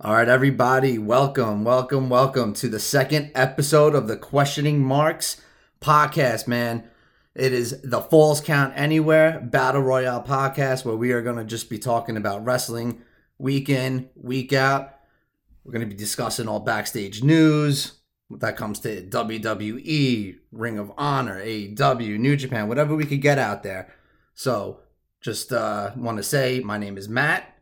All right, everybody, welcome, welcome, welcome to the second episode of the Questioning Marks podcast, man. It is the Falls Count Anywhere Battle Royale podcast where we are going to just be talking about wrestling week in, week out. We're going to be discussing all backstage news that comes to WWE, Ring of Honor, AEW, New Japan, whatever we could get out there. So, just uh, want to say my name is Matt.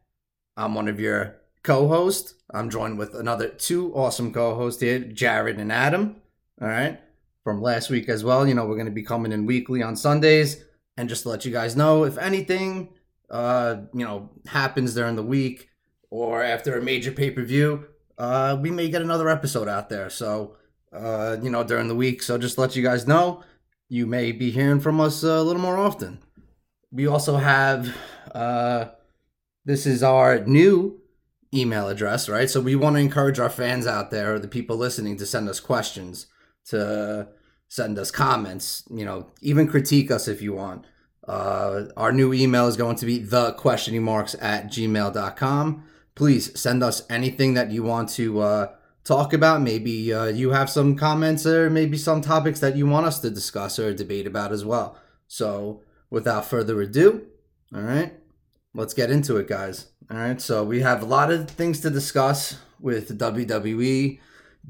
I'm one of your co-host. I'm joined with another two awesome co-hosts here, Jared and Adam. All right, from last week as well. You know, we're going to be coming in weekly on Sundays, and just to let you guys know, if anything, uh, you know, happens during the week or after a major pay-per-view, uh, we may get another episode out there. So, uh, you know, during the week. So just let you guys know, you may be hearing from us a little more often. We also have, uh, this is our new email address, right? So we want to encourage our fans out there, or the people listening, to send us questions, to send us comments, you know, even critique us if you want. Uh, our new email is going to be the questioning marks at gmail.com. Please send us anything that you want to uh, talk about. Maybe uh, you have some comments or maybe some topics that you want us to discuss or debate about as well. So without further ado, all right, let's get into it, guys. All right, so we have a lot of things to discuss with WWE.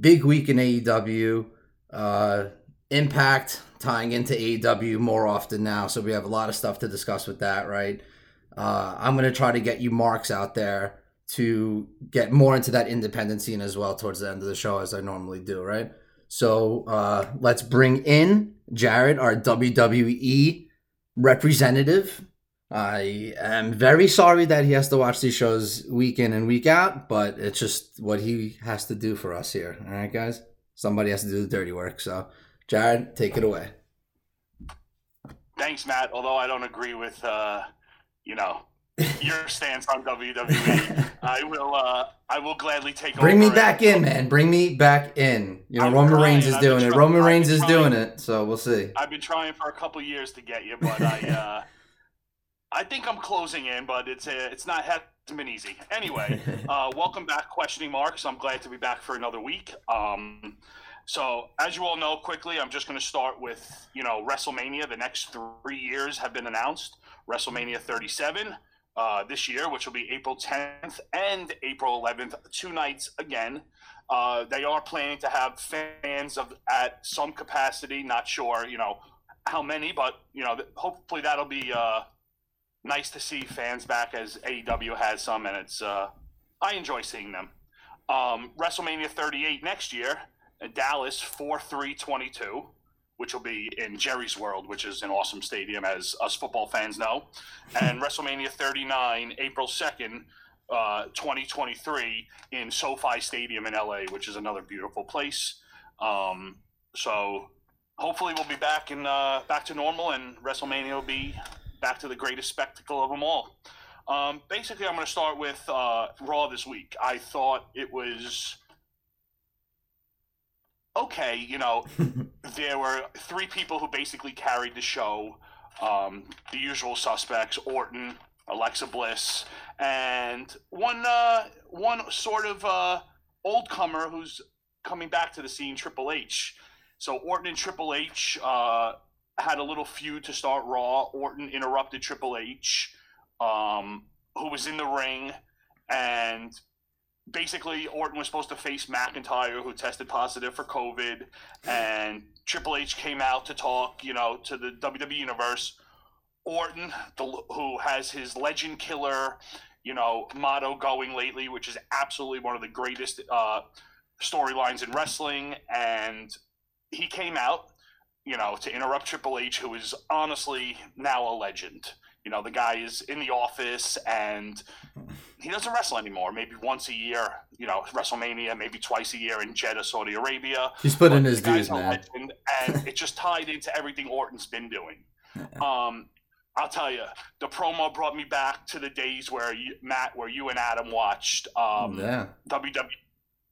Big week in AEW. Uh, Impact tying into AEW more often now, so we have a lot of stuff to discuss with that, right? Uh, I'm gonna try to get you marks out there to get more into that independent scene as well towards the end of the show, as I normally do, right? So uh, let's bring in Jared, our WWE representative. I am very sorry that he has to watch these shows week in and week out, but it's just what he has to do for us here. All right, guys? Somebody has to do the dirty work. So, Jared, take it away. Thanks, Matt. Although I don't agree with, uh, you know, your stance on WWE, I will. Uh, I will gladly take. Bring me back and- in, man. Bring me back in. You know, I'm Roman trying. Reigns is doing it. Roman Reigns is trying. doing it. So we'll see. I've been trying for a couple years to get you, but I. Uh, I think I'm closing in, but it's uh, it's not hasn't been easy. Anyway, uh, welcome back, questioning marks. I'm glad to be back for another week. Um, so, as you all know, quickly, I'm just going to start with you know WrestleMania. The next three years have been announced. WrestleMania 37 uh, this year, which will be April 10th and April 11th, two nights again. Uh, they are planning to have fans of at some capacity. Not sure, you know, how many, but you know, hopefully that'll be uh, nice to see fans back as AEW has some, and it's uh, I enjoy seeing them. Um, WrestleMania 38 next year, Dallas 4 3 22, which will be in Jerry's World, which is an awesome stadium, as us football fans know. And WrestleMania 39, April 2nd, uh, 2023, in SoFi Stadium in LA, which is another beautiful place. Um, so hopefully we'll be back in uh, back to normal, and WrestleMania will be back to the greatest spectacle of them all. Um, basically, I'm going to start with uh, Raw this week. I thought it was okay. You know, there were three people who basically carried the show. Um, the usual suspects: Orton, Alexa Bliss, and one uh, one sort of uh, old comer who's coming back to the scene, Triple H. So Orton and Triple H uh, had a little feud to start Raw. Orton interrupted Triple H, um, who was in the ring, and basically Orton was supposed to face McIntyre, who tested positive for COVID, and Triple H came out to talk, you know, to the WWE universe. Orton, the, who has his legend killer, you know, motto going lately, which is absolutely one of the greatest uh, storylines in wrestling, and he came out, you know, to interrupt Triple H, who is honestly now a legend. You know, the guy is in the office and he doesn't wrestle anymore. Maybe once a year, you know, WrestleMania, maybe twice a year in Jeddah, Saudi Arabia. He's putting But his dues, man. legend, and it just tied into everything Orton's been doing. Um, I'll tell you, the promo brought me back to the days where you, Matt, where you and Adam watched um, yeah. WWE,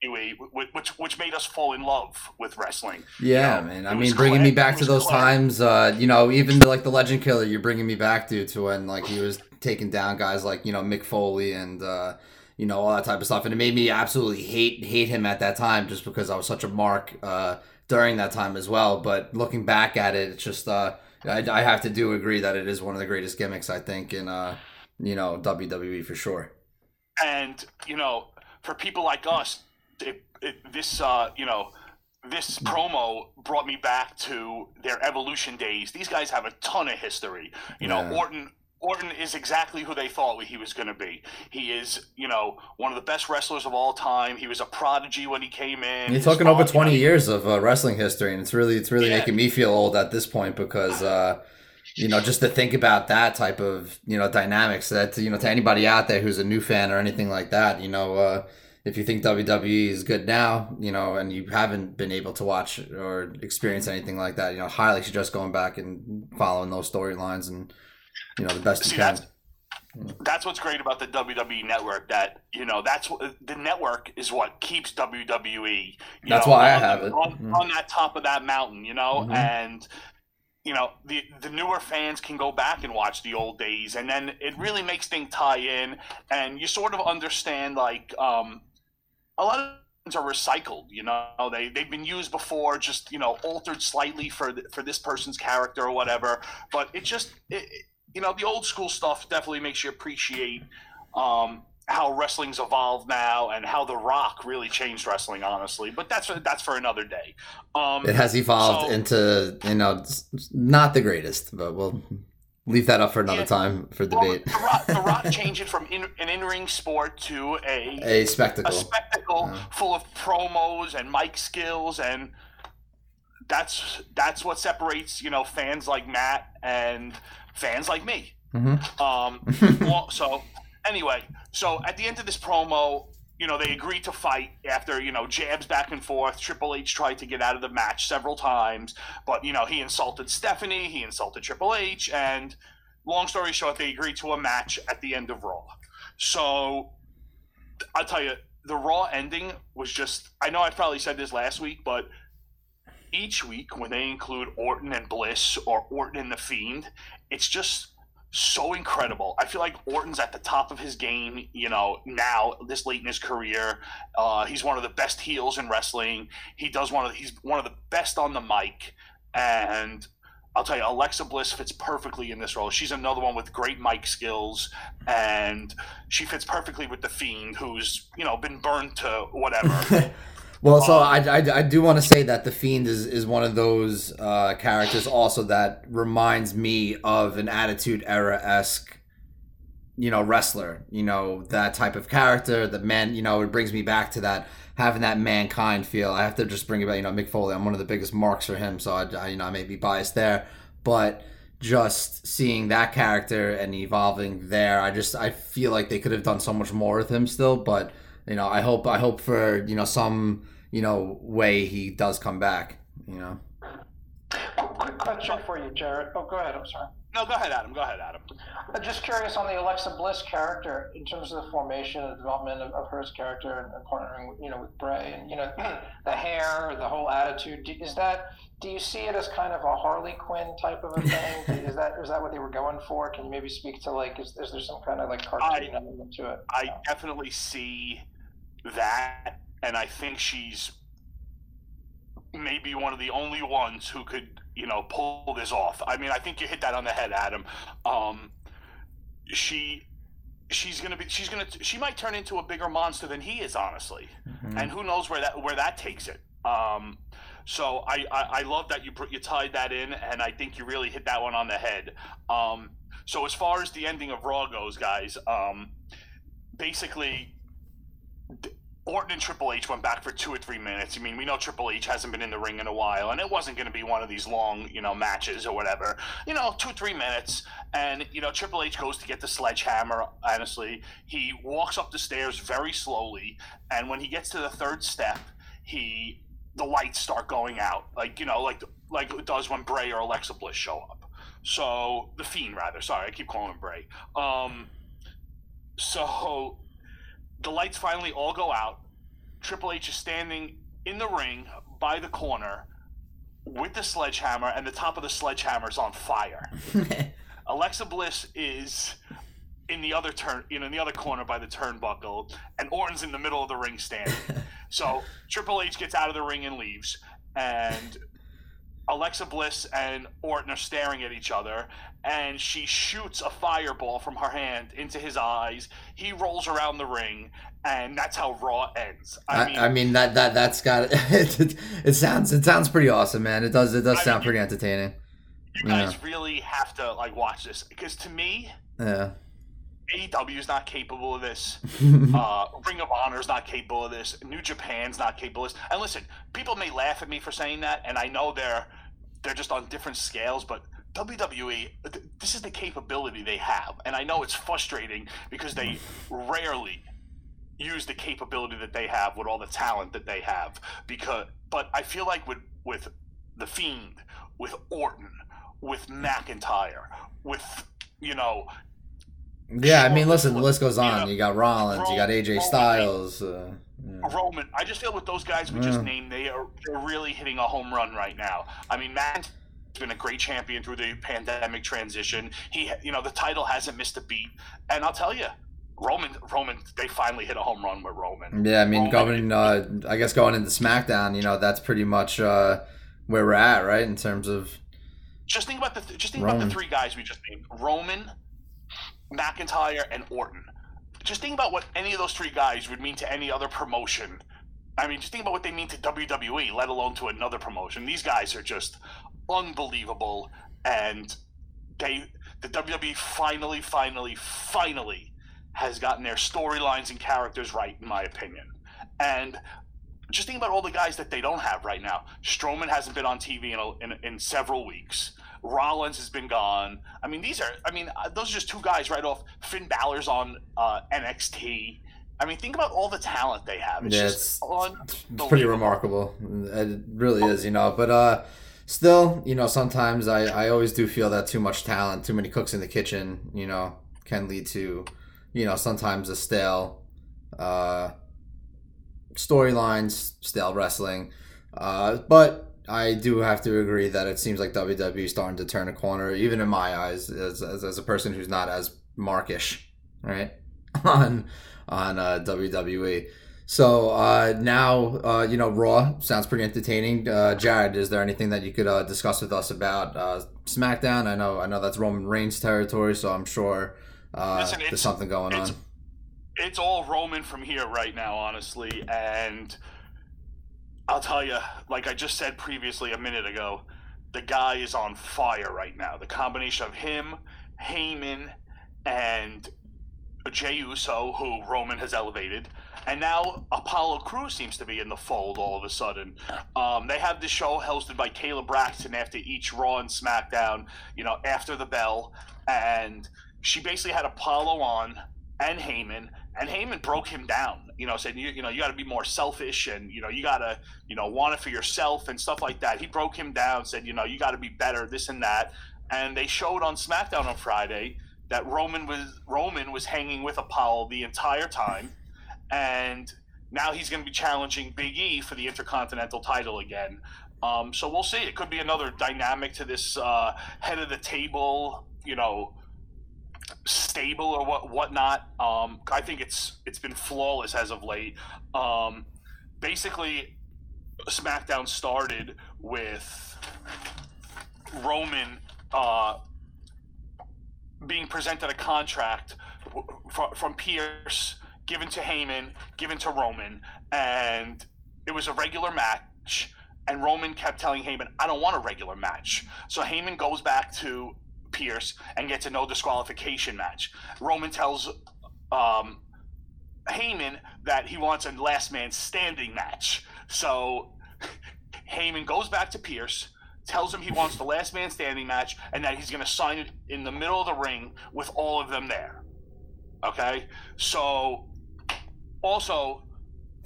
wh- which which made us fall in love with wrestling. Yeah, know, man. I mean, bringing me back to those times, uh, you know, even the, like the Legend Killer, you're bringing me back to to when like he was taking down guys like you know Mick Foley and uh, you know, all that type of stuff. And it made me absolutely hate hate him at that time just because I was such a mark uh, during that time as well. But looking back at it, it's just uh, I, I have to do agree that it is one of the greatest gimmicks I think in uh, you know WWE for sure. And you know, for people like us, it, it, this uh, you know this promo brought me back to their evolution days. These guys have a ton of history. You know, Yeah. Orton Orton is exactly who they thought he was going to be. He is, you know, one of the best wrestlers of all time. He was a prodigy when he came in. You're talking over father- you know, 20 years of uh, wrestling history, and it's really it's really Yeah. making me feel old at this point because uh, you know just to think about that type of you know dynamics that you know to anybody out there who's a new fan or anything like that, you know. Uh, if you think WWE is good now, you know, and you haven't been able to watch or experience anything like that, you know, highly suggest going back and following those storylines and you know the best you See, can. that's that's what's great about the WWE network. That you know, that's what the network is what keeps WWE. You That's know, why I have it. on, Mhm. on that top of that mountain. You know, Mhm. and you know the the newer fans can go back and watch the old days, and then it really makes things tie in, and you sort of understand like um, a lot of things are recycled. You know, they they've been used before, just you know, altered slightly for th- for this person's character or whatever. But it just it- you know the old school stuff definitely makes you appreciate um, how wrestling's evolved now and how The Rock really changed wrestling, honestly. But that's that's for another day. Um, It has evolved So- into you know not the greatest, but we'll leave that up for another Yeah. time for well, debate. the, Rock, the Rock changed it from in, an in-ring sport to a A spectacle, a spectacle. Yeah. full of promos and mic skills and that's that's what separates you know fans like Matt and fans like me. hmm Um, well, so anyway, so at the end of this promo, you know, they agreed to fight after, you know, jabs back and forth. Triple H tried to get out of the match several times, but, you know, he insulted Stephanie, he insulted Triple H, and long story short, they agreed to a match at the end of Raw. So I'll tell you, the Raw ending was just, I know I probably said this last week, but each week when they include Orton and Bliss or Orton and The Fiend, it's just so incredible. I feel like Orton's at the top of his game, you know, now this late in his career. Uh, he's one of the best heels in wrestling. He does one of the, he's one of the best on the mic, and I'll tell you, Alexa Bliss fits perfectly in this role. She's another one with great mic skills, and she fits perfectly with the Fiend, who's you know been burned to whatever. well, so Um, I, I, I do want to say that the Fiend is, is one of those uh, characters also that reminds me of an Attitude Era esque, you know, wrestler. You know, that type of character. The man, you know, it brings me back to that having that mankind feel. I have to just bring it back. You know, Mick Foley. I'm one of the biggest marks for him, so I, I you know I may be biased there, but just seeing that character and evolving there, I just I feel like they could have done so much more with him still, but you know, I hope I hope for you know some you know way he does come back. You know, Quick question for you, Jared. Oh, go ahead. I'm sorry. no, go ahead, Adam. Go ahead, Adam. I'm just curious on the Alexa Bliss character in terms of the formation and development of, of her character and, and partnering, with, you know, with Bray and you know the hair, the whole attitude. Do, is that? Do you see it as kind of a Harley Quinn type of a thing? is that is that what they were going for? Can you maybe speak to like is, is there some kind of like cartoon I- element to it? I definitely see that, and I think she's maybe one of the only ones who could, you know, pull this off. I mean, I think you hit that on the head, Adam. Um, she, she's gonna be, she's gonna, she might turn into a bigger monster than he is, honestly, and who knows where that where that takes it. Um, so I, I, I love that you you tied that in, and I think you really hit that one on the head. Um, so as far as the ending of Raw goes, guys, um, basically Orton and Triple H went back for two or three minutes. I mean, we know Triple H hasn't been in the ring in a while, and it wasn't going to be one of these long, you know, matches or whatever. You know, two, three minutes, and you know, Triple H goes to get the sledgehammer. Honestly, he walks up the stairs very slowly, and when he gets to the third step, he the lights start going out, like you know, like like it does when Bray or Alexa Bliss show up. So the Fiend, rather. Sorry, I keep calling him Bray. Um, so the lights finally all go out. Triple H is standing in the ring by the corner with the sledgehammer, and the top of the sledgehammer is on fire. Alexa Bliss is in the other turn, you know, in the other corner by the turnbuckle, and Orton's in the middle of the ring standing. so Triple H gets out of the ring and leaves, and Alexa Bliss and Orton are staring at each other, and she shoots a fireball from her hand into his eyes. He rolls around the ring, and that's how Raw ends. I, I mean, I mean that that that's got it, it, it. sounds it sounds pretty awesome, man. It does it does I sound mean, pretty entertaining. You guys yeah. really have to like watch this because to me, yeah AEW is not capable of this. uh, Ring of Honor is not capable of this. New Japan's not capable of this. And listen, people may laugh at me for saying that, and I know they're they're just on different scales, but WWE, this is the capability they have, and I know it's frustrating because they rarely use the capability that they have with all the talent that they have. Because, but I feel like with with the Fiend, with Orton, with McIntyre, with you know yeah, I mean, listen, the list goes on. You, know, you got Rollins, Roman, you got AJ Styles. Uh, yeah. Roman. I just feel with those guys we just named, they are they're really hitting a home run right now. I mean, Matt has been a great champion through the pandemic transition. He, you know, the title hasn't missed a beat, and I'll tell you, Roman, Roman, they finally hit a home run with Roman. Yeah, I mean, Roman, going, uh, I guess going into SmackDown, you know, that's pretty much uh, where we're at, right, in terms of. Just think about the just think Roman. about the three guys we just named: Roman, McIntyre, and Orton. Just think about what any of those three guys would mean to any other promotion. I mean, just think about what they mean to WWE, let alone to another promotion. These guys are just unbelievable, and they, the WWE finally, finally, finally has gotten their storylines and characters right, in my opinion. And just think about all the guys that they don't have right now. Strowman hasn't been on TV in, a, in, in several weeks. Rollins has been gone. I mean, these are. I mean, uh, those are just two guys right off. Finn Balor's on uh, NXT. I mean, think about all the talent they have. It's yeah, it's, it's pretty remarkable. It really is, you know. But uh, still, you know, sometimes I I always do feel that too much talent, too many cooks in the kitchen, you know, can lead to, you know, sometimes a stale uh, storylines, stale wrestling. Uh, but I do have to agree that it seems like WWE starting to turn a corner, even in my eyes, as, as, as a person who's not as markish, right, on on uh, WWE. So uh, now, uh, you know, Raw sounds pretty entertaining. Uh, Jared, is there anything that you could uh, discuss with us about uh, SmackDown? I know, I know that's Roman Reigns territory, so I'm sure uh, Listen, there's something going it's, on. It's all Roman from here right now, honestly, and I'll tell you, like I just said previously a minute ago, the guy is on fire right now. The combination of him, Heyman, and Jey Uso, who Roman has elevated, and now Apollo Crew seems to be in the fold all of a sudden. Um, they have the show hosted by Kayla Braxton after each Raw and SmackDown, you know, after the bell, and she basically had Apollo on and Heyman, and Heyman broke him down. You know, said you you know you got to be more selfish, and you know you got to you know want it for yourself and stuff like that. He broke him down, said you know you got to be better, this and that. And they showed on SmackDown on Friday that Roman was Roman was hanging with Apollo the entire time, and now he's going to be challenging Big E for the Intercontinental title again. Um, so we'll see. It could be another dynamic to this uh, head of the table, you know, stable or what whatnot. Um, I think it's it's been flawless as of late. Um, basically, SmackDown started with Roman uh, being presented a contract from, from Pearce, given to Heyman, given to Roman, and it was a regular match. And Roman kept telling Heyman, I don't want a regular match. So Heyman goes back to Pearce and gets a no disqualification match. Roman tells um, Heyman that he wants a last man standing match. So Heyman goes back to Pearce, tells him he wants the last man standing match, and that he's going to sign it in the middle of the ring with all of them there. Okay? So also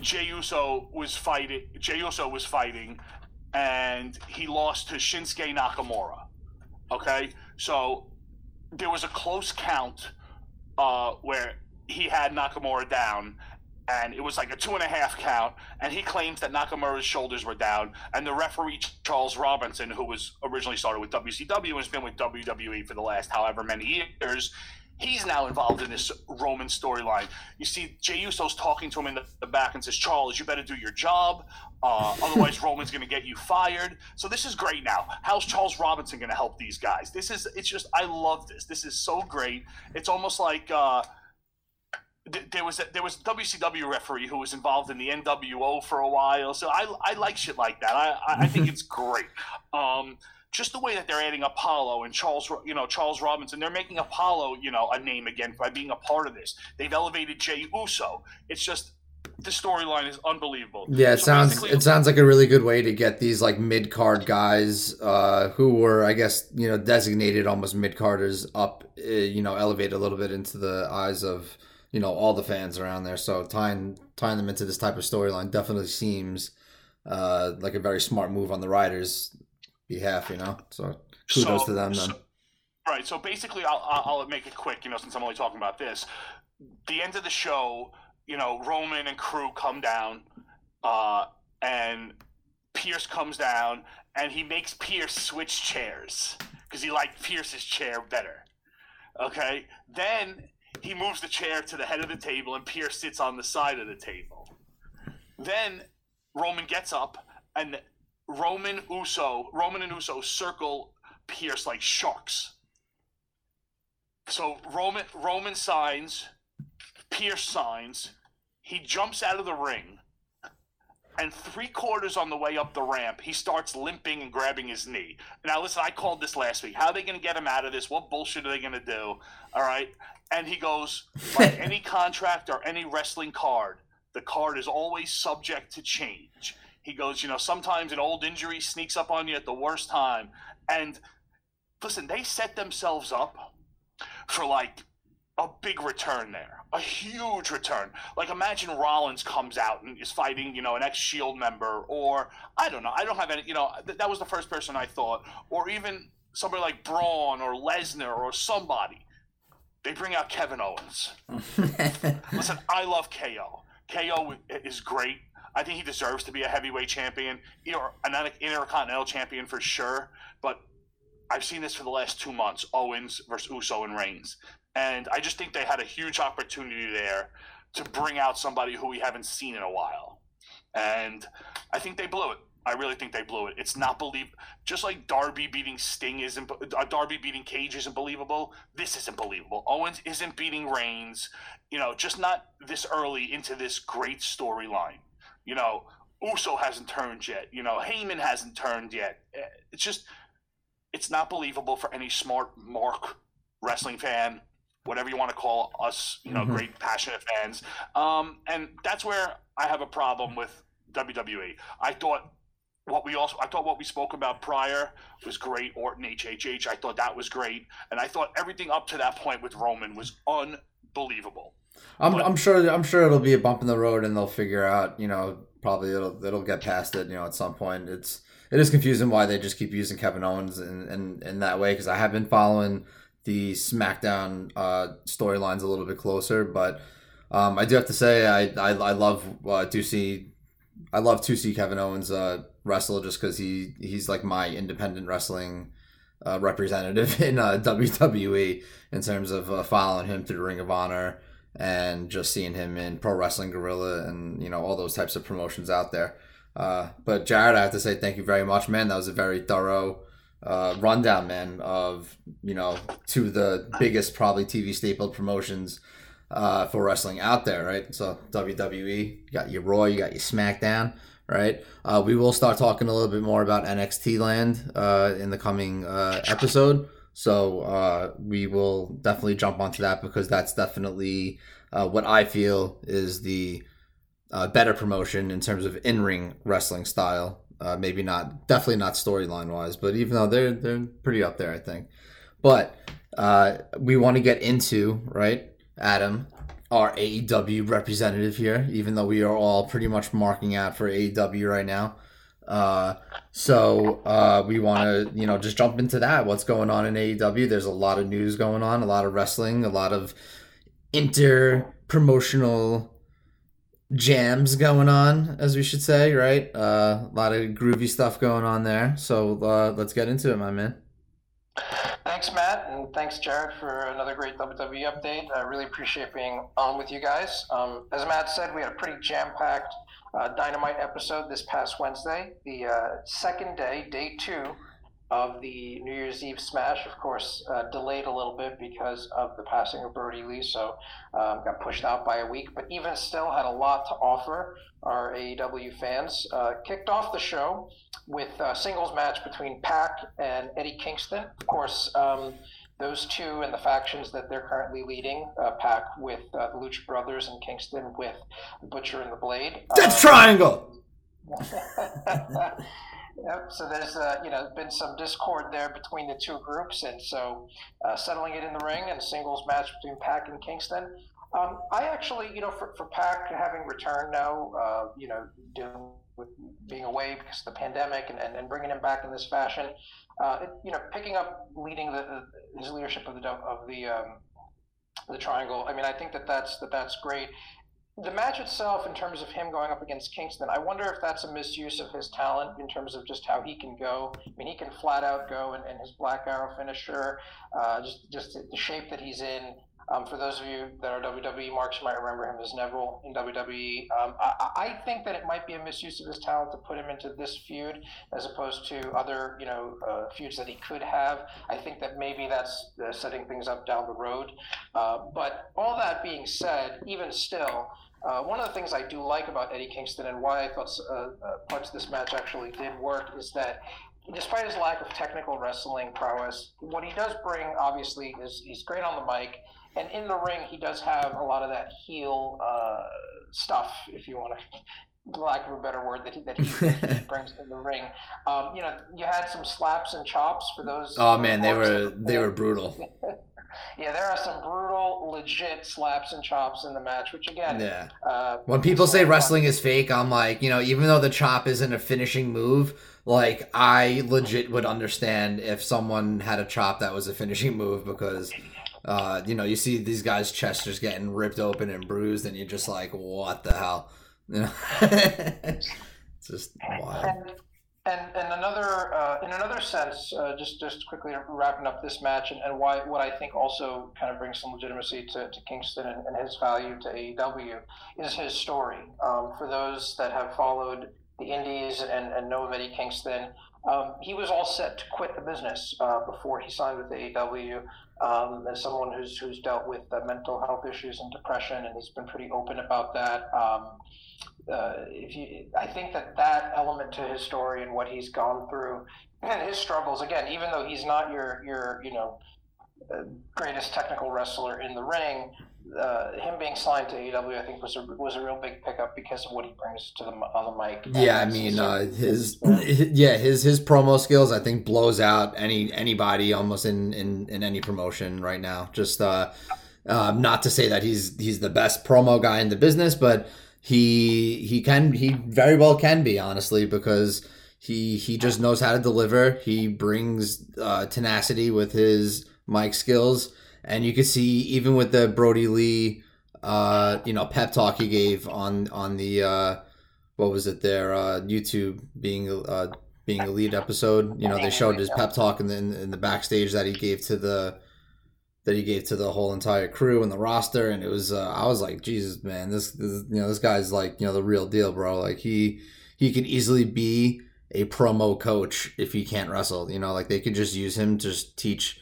Jey Uso was fighting Jey Uso was fighting and he lost to Shinsuke Nakamura. Okay? So there was a close count uh, where he had Nakamura down, and it was like a two and a half count. And he claims that Nakamura's shoulders were down, and the referee Charles Robinson, who was originally started with WCW and has been with WWE for the last however many years, he's now involved in this Roman storyline. You see Jey Uso's talking to him in the, the back and says, Charles, you better do your job. Uh, otherwise, Roman's going to get you fired. So this is great now. How's Charles Robinson going to help these guys? This is, it's just, I love this. This is so great. It's almost like, uh, there was a, there was a WCW referee who was involved in the NWO for a while, so I, I like shit like that. I I, I think it's great. Um, just the way that they're adding Apollo and Charles, you know, Charles Robinson, they're making Apollo, you know, a name again by being a part of this. They've elevated Jey Uso. It's just the storyline is unbelievable. Yeah, it so sounds it sounds like a really good way to get these like mid card guys uh, who were, I guess, you know, designated almost mid carders up, uh, you know, elevate a little bit into the eyes of you know all the fans around there. So tying tying them into this type of storyline definitely seems uh, like a very smart move on the writers' behalf. You know, so kudos so, to them then. So, right. So basically, I'll I'll make it quick. You know, since I'm only talking about this, the end of the show. You know, Roman and crew come down, uh, and Pearce comes down, and he makes Pearce switch chairs because he liked Pearce's chair better. Okay, then he moves the chair to the head of the table, and Pierce sits on the side of the table. Then Roman gets up, and Roman Uso, Roman and Uso circle Pearce like sharks. So Roman Roman signs, Pearce signs, he jumps out of the ring, and three quarters on the way up the ramp, he starts limping and grabbing his knee. Now, listen, I called this last week. How are they going to get him out of this? What bullshit are they going to do? All right. And he goes, like any contract or any wrestling card, the card is always subject to change. He goes, you know, sometimes an old injury sneaks up on you at the worst time. And listen, they set themselves up for like a big return there, a huge return. Like imagine Rollins comes out and is fighting, you know, an ex Shield member, or I don't know, I don't have any, you know, th- that was the first person I thought, or even somebody like Braun or Lesnar or somebody. They bring out Kevin Owens. Listen, I love KO. KO is great. I think he deserves to be a heavyweight champion, you know, an intercontinental champion for sure. But I've seen this for the last two months: Owens versus Uso and Reigns. And I just think they had a huge opportunity there to bring out somebody who we haven't seen in a while. And I think they blew it. I really think they blew it. It's not believe just like Darby beating Sting isn't uh, Darby beating Cage isn't believable. This isn't believable. Owens isn't beating Reigns. You know, just not this early into this great storyline. You know, Uso hasn't turned yet. You know, Heyman hasn't turned yet. Eh, it's just, it's not believable for any smart Mark wrestling fan whatever you want to call us, you know, mm-hmm. great passionate fans. Um, and that's where I have a problem with WWE. I thought what we also I thought what we spoke about prior was great. Orton HHH, I thought that was great, and I thought everything up to that point with Roman was unbelievable. I'm, but, I'm sure I'm sure it'll be a bump in the road, and they'll figure out. You know, probably it'll it'll get past it. You know, at some point, it's it is confusing why they just keep using Kevin Owens in in, in that way because I have been following the SmackDown uh, storylines a little bit closer. But um, I do have to say, I I, I love uh, to see, I love to see Kevin Owens uh, wrestle just because he he's like my independent wrestling. Uh, representative in uh, WWE in terms of uh, following him through the Ring of Honor and just seeing him in Pro Wrestling Guerrilla and you know all those types of promotions out there. Uh, but Jared, I have to say thank you very much, man. That was a very thorough uh, rundown, man, of you know two of the biggest probably TV staple promotions uh, for wrestling out there, right? So WWE, you got your Raw, you got your SmackDown, right? Uh, we will start talking a little bit more about NXT Land uh, in the coming uh, episode. So uh, we will definitely jump onto that because that's definitely uh, what I feel is the uh, better promotion in terms of in-ring wrestling style uh, maybe not, definitely not storyline wise, but even though they're they're pretty up there, I think. But uh, we want to get into right, Adam, our AEW representative here, even though we are all pretty much marking out for AEW right now. Uh, so uh, we want to, you know, just jump into that. What's going on in AEW? There's a lot of news going on, a lot of wrestling, a lot of inter promotional jams going on, as we should say, right? Uh, a lot of groovy stuff going on there. So uh, let's get into it, my man. Thanks, Matt. And thanks, Jared, for another great WWE update. I really appreciate being on with you guys. Um, as Matt said, we had a pretty jam packed uh, Dynamite episode this past Wednesday, the uh, second day, day two of the New Year's Eve Smash. Of course, uh, delayed a little bit because of the passing of Brodie Lee, so um, got pushed out by a week. But even still, had a lot to offer our AEW fans. Uh, kicked off the show with a singles match between Pac and Eddie Kingston. Of course. Um, those two and the factions that they're currently leading, uh, Pac with uh, the Lucha Brothers and Kingston with the Butcher and the Blade. That's um, triangle. Yep. So there's uh, you know been some discord there between the two groups, and so uh, settling it in the ring and a singles match between Pac and Kingston. Um, I actually, you know, for, for Pac having returned now, uh, you know, dealing with being away because of the pandemic and, and, and bringing him back in this fashion, uh, it, you know, picking up leading the, his leadership of the of the um, the triangle. I mean, I think that that's that that's great the match itself, in terms of him going up against Kingston, I wonder if that's a misuse of his talent in terms of just how he can go. I mean, he can flat out go and, and his Black Arrow finisher, uh, just just the shape that he's in. Um, for those of you that are WWE marks, you might remember him as Neville in WWE. Um, I, I, think that it might be a misuse of his talent to put him into this feud as opposed to other, you know, uh, feuds that he could have. I think that maybe that's uh, setting things up down the road. Uh, but all that being said, even still, uh, one of the things I do like about Eddie Kingston and why I thought uh, uh, parts of this match actually did work is that despite his lack of technical wrestling prowess, what he does bring obviously is he's great on the mic, and in the ring he does have a lot of that heel uh, stuff, if you want to lack of a better word that he, that he brings in the ring. Um, you know, you had some slaps and chops for those. Oh man, they were they were brutal. yeah, there are some brutal, legit slaps and chops in the match, which again, yeah. Uh, when people say wrestling is fake, I'm like, you know, even though the chop isn't a finishing move, like I legit would understand if someone had a chop that was a finishing move because. Uh, you know, you see these guys' chests just getting ripped open and bruised, and you're just like, "What the hell?" You know, it's just wild. And, and another uh, in another sense, uh, just just quickly wrapping up this match and, and why what I think also kind of brings some legitimacy to, to Kingston and, and his value to AEW is his story. Um, for those that have followed the Indies and, and know Eddie Kingston, um, he was all set to quit the business uh, before he signed with AEW. Um, as someone who's who's dealt with uh, mental health issues and depression, and he's been pretty open about that. Um, uh, if you, I think that that element to his story and what he's gone through and his struggles, again, even though he's not your your you know uh, greatest technical wrestler in the ring, uh, him being signed to AEW, I think was a was a real big pickup because of what he brings to the on the mic. Yeah, I mean, uh, his yeah his his promo skills I think blows out any anybody almost in in, in any promotion right now. Just uh, uh, not to say that he's he's the best promo guy in the business, but he he can he very well can be honestly because he he just knows how to deliver. He brings uh, tenacity with his mic skills, and you can see even with the Brodie Lee, uh, you know, pep talk he gave on on the uh, what was it there uh, YouTube being uh, being a lead episode. You know, they showed his pep talk in the in the backstage that he gave to the that he gave to the whole entire crew and the roster and it was uh, I was like Jesus man this, this you know this guy's like you know the real deal bro like he he could easily be a promo coach if he can't wrestle you know like they could just use him to just teach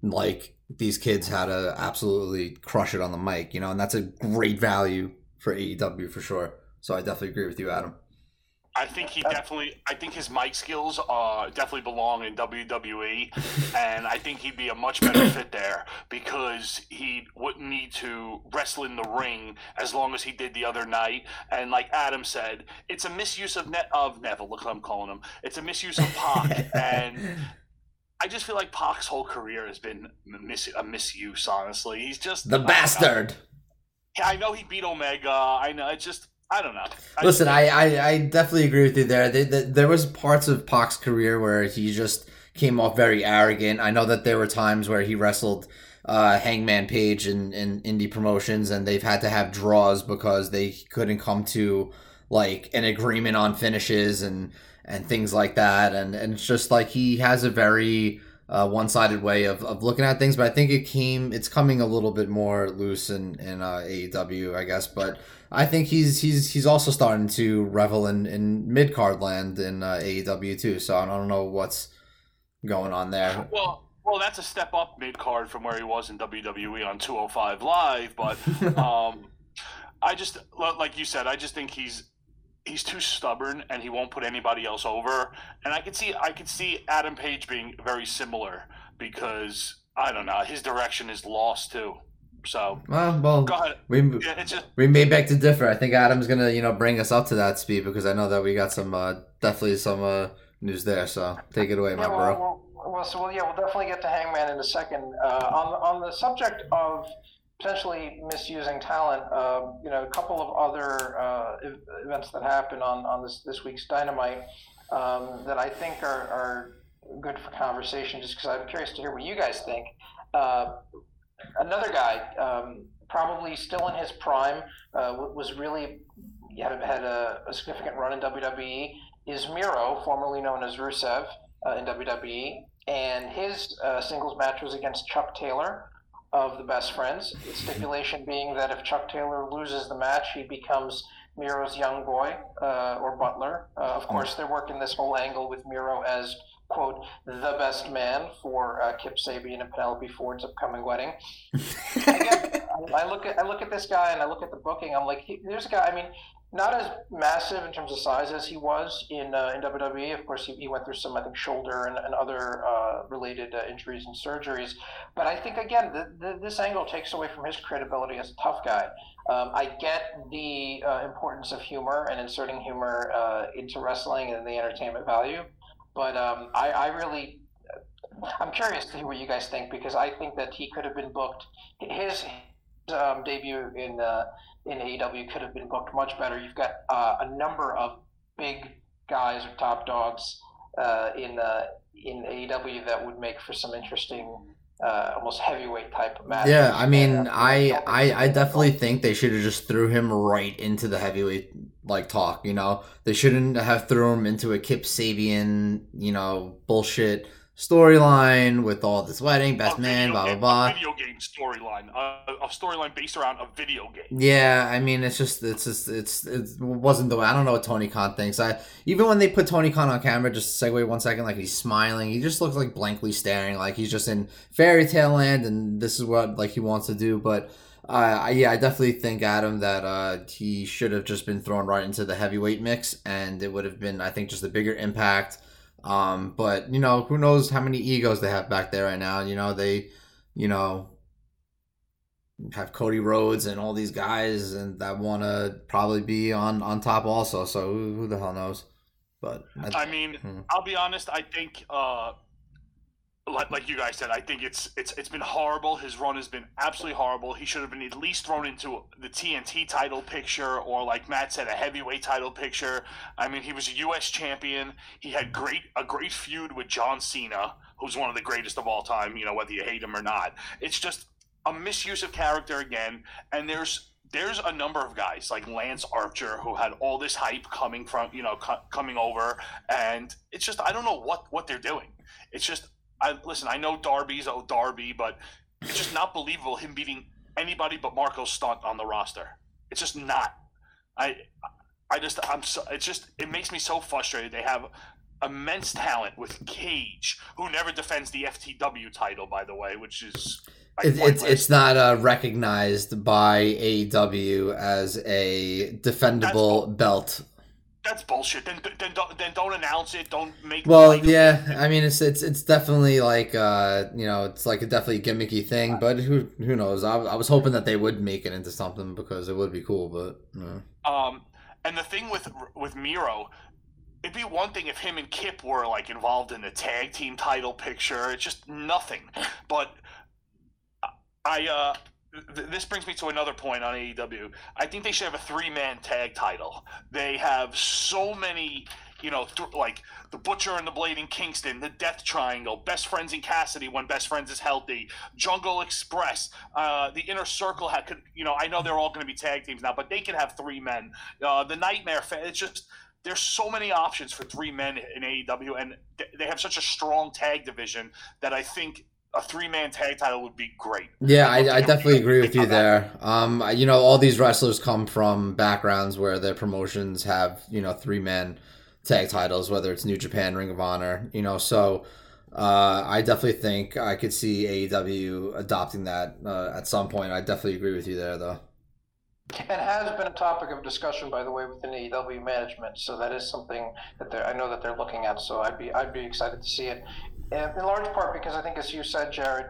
like these kids how to absolutely crush it on the mic you know and that's a great value for AEW for sure so I definitely agree with you Adam I think he definitely. I think his mic skills uh, definitely belong in WWE, and I think he'd be a much better fit there because he wouldn't need to wrestle in the ring as long as he did the other night. And like Adam said, it's a misuse of net of Neville. Look what I'm calling him. It's a misuse of Pac, and I just feel like Pac's whole career has been mis- a misuse. Honestly, he's just the bastard. I know he beat Omega. I know it's just I don't know. I Listen, I, I, I definitely agree with you there. There, there. there was parts of Pac's career where he just came off very arrogant. I know that there were times where he wrestled uh, Hangman Page in, in indie promotions, and they've had to have draws because they couldn't come to like an agreement on finishes and and things like that. And and it's just like he has a very uh, one-sided way of, of looking at things, but I think it came it's coming a little bit more loose in in uh, AEW, I guess. But I think he's he's he's also starting to revel in in mid card land in uh, AEW too. So I don't know what's going on there. Well. Well, that's a step up mid card from where he was in WWE on 205 Live, but um, I just like you said, I just think he's he's too stubborn and he won't put anybody else over. And I could see I could see Adam Page being very similar because I don't know his direction is lost too. So well, well go ahead. We yeah, just, we may beg to differ. I think Adam's gonna you know bring us up to that speed because I know that we got some uh, definitely some uh, news there. So take it away, yeah, my well, bro. Well, well, so well, yeah, we'll definitely get to Hangman in a second. Uh, on on the subject of potentially misusing talent. Uh, you know, a couple of other uh, events that happened on, on this, this week's Dynamite um, that I think are, are good for conversation just because I'm curious to hear what you guys think. Uh, another guy, um, probably still in his prime, uh, was really had, had a, a, significant run in WWE, is Miro, formerly known as Rusev uh, in WWE. And his uh, singles match was against Chuck Taylor of the best friends. The stipulation being that if Chuck Taylor loses the match, he becomes Miro's young boy uh, or butler. Uh, of course, they're working this whole angle with Miro as quote the best man for uh, Kip Sabian and Penelope Ford's upcoming wedding. Again, I look at I look at this guy and I look at the booking. I'm like, he, there's a guy. I mean, not as massive in terms of size as he was in uh, in WWE. Of course, he, he, went through some, I think, shoulder and, and other uh, related uh, injuries and surgeries. But I think again, the, the, this angle takes away from his credibility as a tough guy. Um, I get the uh, importance of humor and inserting humor uh, into wrestling and the entertainment value, but um, I, I really I'm curious to hear what you guys think because I think that he could have been booked. His um, debut in uh, in AEW could have been booked much better. You've got uh, a number of big guys or top dogs uh, in uh, in AEW that would make for some interesting, uh, almost heavyweight type of match. Yeah, I mean, I, I I definitely think they should have just threw him right into the heavyweight like talk. You know, they shouldn't have threw him into a Kip Sabian, you know, bullshit storyline with all this wedding, best man, blah game, blah blah. video game storyline, a, a storyline based around a video game. Yeah, I mean, it's just, it's just, it's, it wasn't the way. I don't know what Tony Khan thinks. I even when they put Tony Khan on camera, just segue one second, like he's smiling, he just looks like blankly staring, like he's just in fairy tale land, and this is what like he wants to do, but. Uh, yeah, I definitely think Adam that uh, he should have just been thrown right into the heavyweight mix, and it would have been, I think, just a bigger impact um, but you know, who knows how many egos they have back there right now? You know, they, you know, have Cody Rhodes and all these guys, and that want to probably be on on top also. So who, who the hell knows? But I, I mean, hmm. I'll be honest. I think uh, like, like you guys said, I think it's it's it's been horrible. His run has been absolutely horrible. He should have been at least thrown into the TNT title picture, or like Matt said, a heavyweight title picture. I mean, he was a U.S. champion. He had great a great feud with John Cena, who's one of the greatest of all time. You know, whether you hate him or not, it's just a misuse of character again. And there's there's a number of guys like Lance Archer who had all this hype coming from you know coming over, and it's just I don't know what what they're doing. It's just I listen. I know Darby's oh Darby, but it's just not believable him beating anybody but Marko Stunt on the roster. It's just not. I I just I'm so it's just it makes me so frustrated. They have immense talent with Cage, who never defends the FTW title, by the way, which is. It, it's it's not uh, recognized by AEW as a defendable belt that's bullshit. Then then don't, then don't announce it. Don't make. Well, yeah. I mean, it's it's it's definitely like uh you know it's like a definitely gimmicky thing, but who who knows? I, I was hoping that they would make it into something because it would be cool, but. Um, and the thing with with Miro, it'd be one thing if him and Kip were like involved in the tag team title picture. It's just nothing. But I uh this brings me to another point on AEW. I think they should have a three man tag title. They have so many, you know, th- like the Butcher and the Blade in Kingston, the Death Triangle, Best Friends in Cassidy when Best Friends is healthy, Jungle Express, uh, the Inner Circle could, you know, I know they're all going to be tag teams now, but they could have three men. Uh, the Nightmare, it's just there's so many options for three men in AEW, and they have such a strong tag division that I think a three man tag title would be great. Yeah, I, I definitely agree with you there. Um, you know, all these wrestlers come from backgrounds where their promotions have you know three man tag titles, whether it's New Japan, Ring of Honor, you know, so. Uh, I definitely think I could see AEW adopting that uh, at some point. I definitely agree with you there, though. It has been a topic of discussion, by the way, within AEW management. So that is something that I know that they're looking at. So I'd be I'd be excited to see it, in large part because I think, as you said, Jared,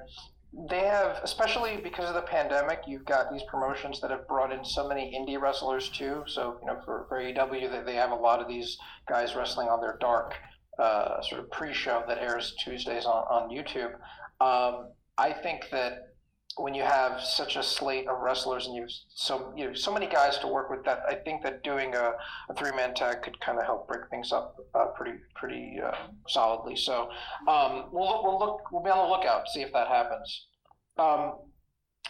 they have, especially because of the pandemic, you've got these promotions that have brought in so many indie wrestlers too. So you know, for, for AEW, they have a lot of these guys wrestling on their dark uh, sort of pre-show that airs Tuesdays on on YouTube. Um, I think that when you have such a slate of wrestlers and you have so you know so many guys to work with that I think that doing a, a three man tag could kind of help break things up uh, pretty pretty uh, solidly. So um, we'll we'll look we'll be on the lookout see if that happens. Um,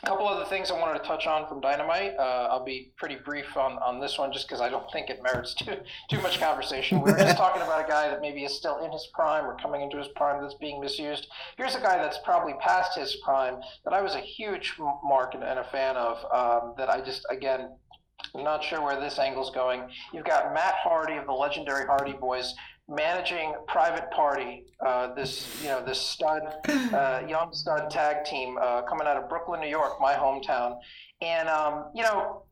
a couple other things I wanted to touch on from Dynamite. Uh, I'll be pretty brief on, on this one just because I don't think it merits too too much conversation. We were just talking about a guy that maybe is still in his prime or coming into his prime that's being misused. Here's a guy that's probably past his prime that I was a huge mark and, and a fan of. Um, that I just again I'm not sure where this angle's going. You've got Matt Hardy of the legendary Hardy Boys managing Private Party, uh, this you know this stud, uh, young stud tag team uh, coming out of Brooklyn, New York, my hometown, and um, you know.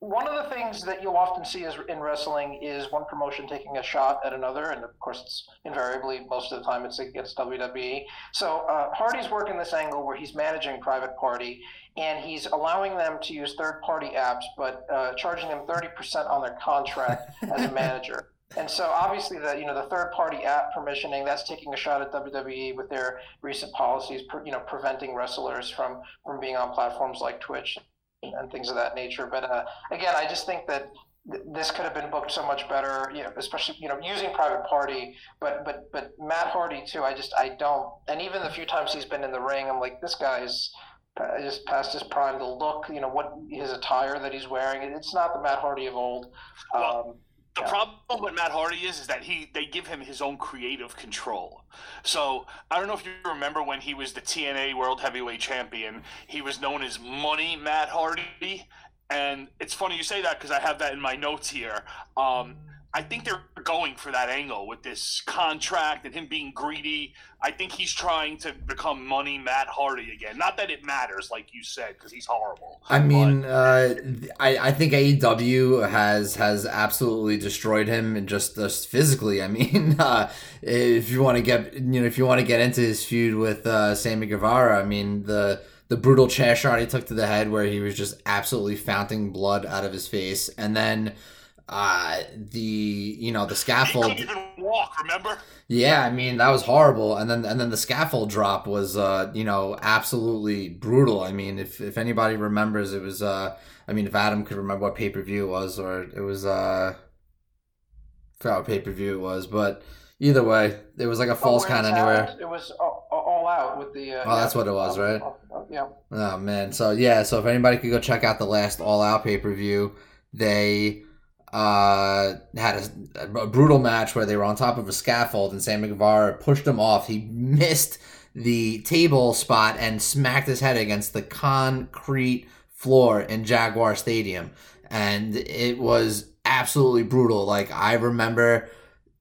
One of the things that you'll often see is in wrestling is one promotion taking a shot at another, and of course, it's invariably most of the time it's against WWE. So uh, Hardy's working this angle where he's managing Private Party, and he's allowing them to use third-party apps, but uh, charging them 30% on their contract as a manager. And so obviously the you know the third party app permissioning that's taking a shot at WWE with their recent policies you know preventing wrestlers from from being on platforms like Twitch and things of that nature. But uh, again, I just think that this could have been booked so much better, you know, especially you know using private party. But but but Matt Hardy too. I just I don't. And even the few times he's been in the ring, I'm like this guy's just past his prime. The look, you know, what his attire that he's wearing. It's not the Matt Hardy of old. Um, the yeah. problem with Matt Hardy is, is that he they give him his own creative control. So I don't know if you remember when he was the TNA World Heavyweight Champion, he was known as Money Matt Hardy, and it's funny you say that because I have that in my notes here. Um, I think they're going for that angle with this contract and him being greedy. I think he's trying to become money Matt Hardy again. Not that it matters, like you said, because he's horrible. I mean, but... uh, I I think AEW has has absolutely destroyed him and just just physically. I mean, uh, if you want to get you know if you want to get into his feud with uh, Sammy Guevara, I mean the the brutal chair shot he took to the head where he was just absolutely founting blood out of his face, and then uh the you know the scaffold he couldn't even walk remember? Yeah i mean that was horrible. And then and then the scaffold drop was uh you know absolutely brutal. I mean if if anybody remembers it was uh i mean if adam could remember what pay-per-view it was or it was uh forgot what pay-per-view it was but either way it was like a oh, falls count anywhere. it was all, all out with the uh, oh that's what it was right? yeah. Oh man. So yeah so if anybody could go check out the last all out pay-per-view they uh, had a, a, brutal match where they were on top of a scaffold and Sam Guevara pushed him off. He missed the table spot and smacked his head against the concrete floor in Jaguar Stadium. And it was absolutely brutal. Like, I remember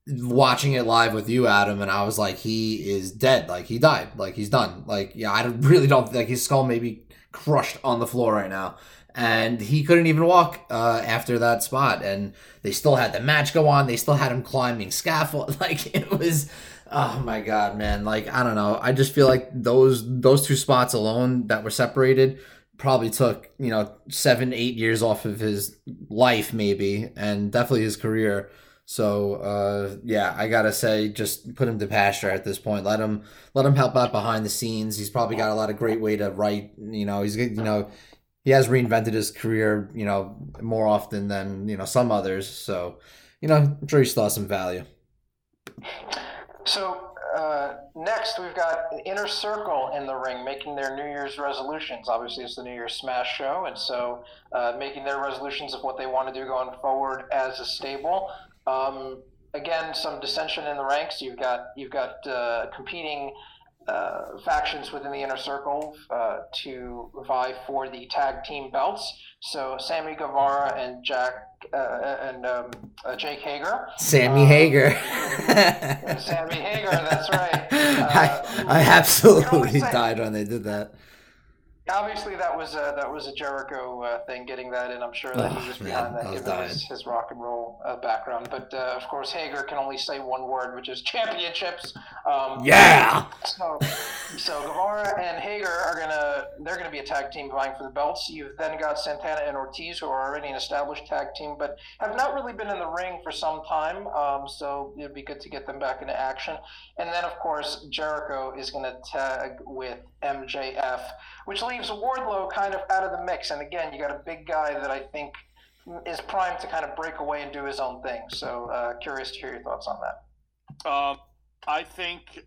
watching it live with you, Adam, and I was like, he is dead. Like, he died. Like, he's done. Like, yeah, I really don't like, his skull may be crushed on the floor right now and he couldn't even walk uh, after that spot. And they still had the match go on. They still had him climbing scaffold. Like it was, oh my god, man! Like I don't know. I just feel like those those two spots alone that were separated probably took you know seven eight years off of his life maybe and definitely his career so uh, yeah i gotta say just put him to pasture at this point let him let him help out behind the scenes he's probably got a lot of great way to write you know he's you know he has reinvented his career, you know, more often than you know some others. So, you know, I'm sure he still has some value. So uh, next, we've got Inner Circle in the ring making their New Year's resolutions. Obviously, it's the New Year's Smash show, and so uh, making their resolutions of what they want to do going forward as a stable. Um, again, some dissension in the ranks. You've got you've got uh, competing uh, factions within the inner circle uh, to vie for the tag team belts. So Sammy Guevara and Jack uh, and um, uh, Jake Hager. Sammy Hager. Sammy Hager, that's right. I, I absolutely died when they did that obviously that was a, that was a Jericho uh, thing, getting that in. I'm sure that oh, he was behind man, that, given his, his, rock and roll uh, background. But uh, of course, Hager can only say one word, which is championships. Um, yeah. So, so Guevara and Hager are gonna they're gonna be a tag team vying for the belts. You've then got Santana and Ortiz, who are already an established tag team, but have not really been in the ring for some time. Um, so it'd be good to get them back into action. And then, of course, Jericho is gonna tag with MJF, which leaves Wardlow kind of out of the mix. And again, you got a big guy that I think is primed to kind of break away and do his own thing. So uh, curious to hear your thoughts on that. Um, I think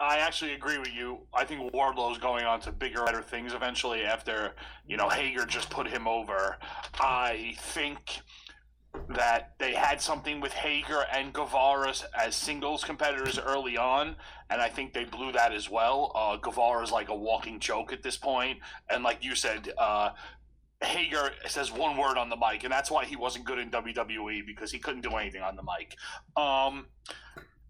I actually agree with you. I think Wardlow's going on to bigger, better things eventually after, you know, Hager just put him over. I think that they had something with Hager and Guevara as singles competitors early on, and I think they blew that as well. Uh, is like a walking joke at this point, and like you said, uh, Hager says one word on the mic, and that's why he wasn't good in WWE because he couldn't do anything on the mic. Um,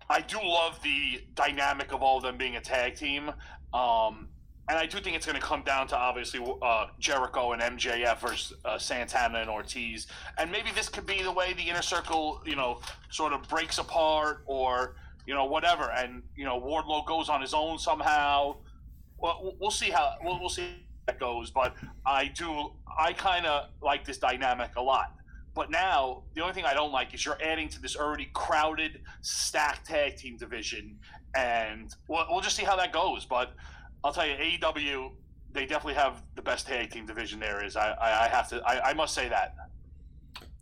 I do love the dynamic of all of them being a tag team. Um, and I do think it's going to come down to obviously uh, Jericho and MJF versus uh, Santana and Ortiz, and maybe this could be the way the inner circle, you know, sort of breaks apart, or you know, whatever, and you know, Wardlow goes on his own somehow. Well, we'll see how we'll, we'll see how that goes, but I do, I kind of like this dynamic a lot. But now, the only thing I don't like is you're adding to this already crowded, stacked tag team division, and we'll, we'll just see how that goes. But I'll tell you, AEW, they definitely have the best tag team division there is. I, I, I have to, I, I must say that.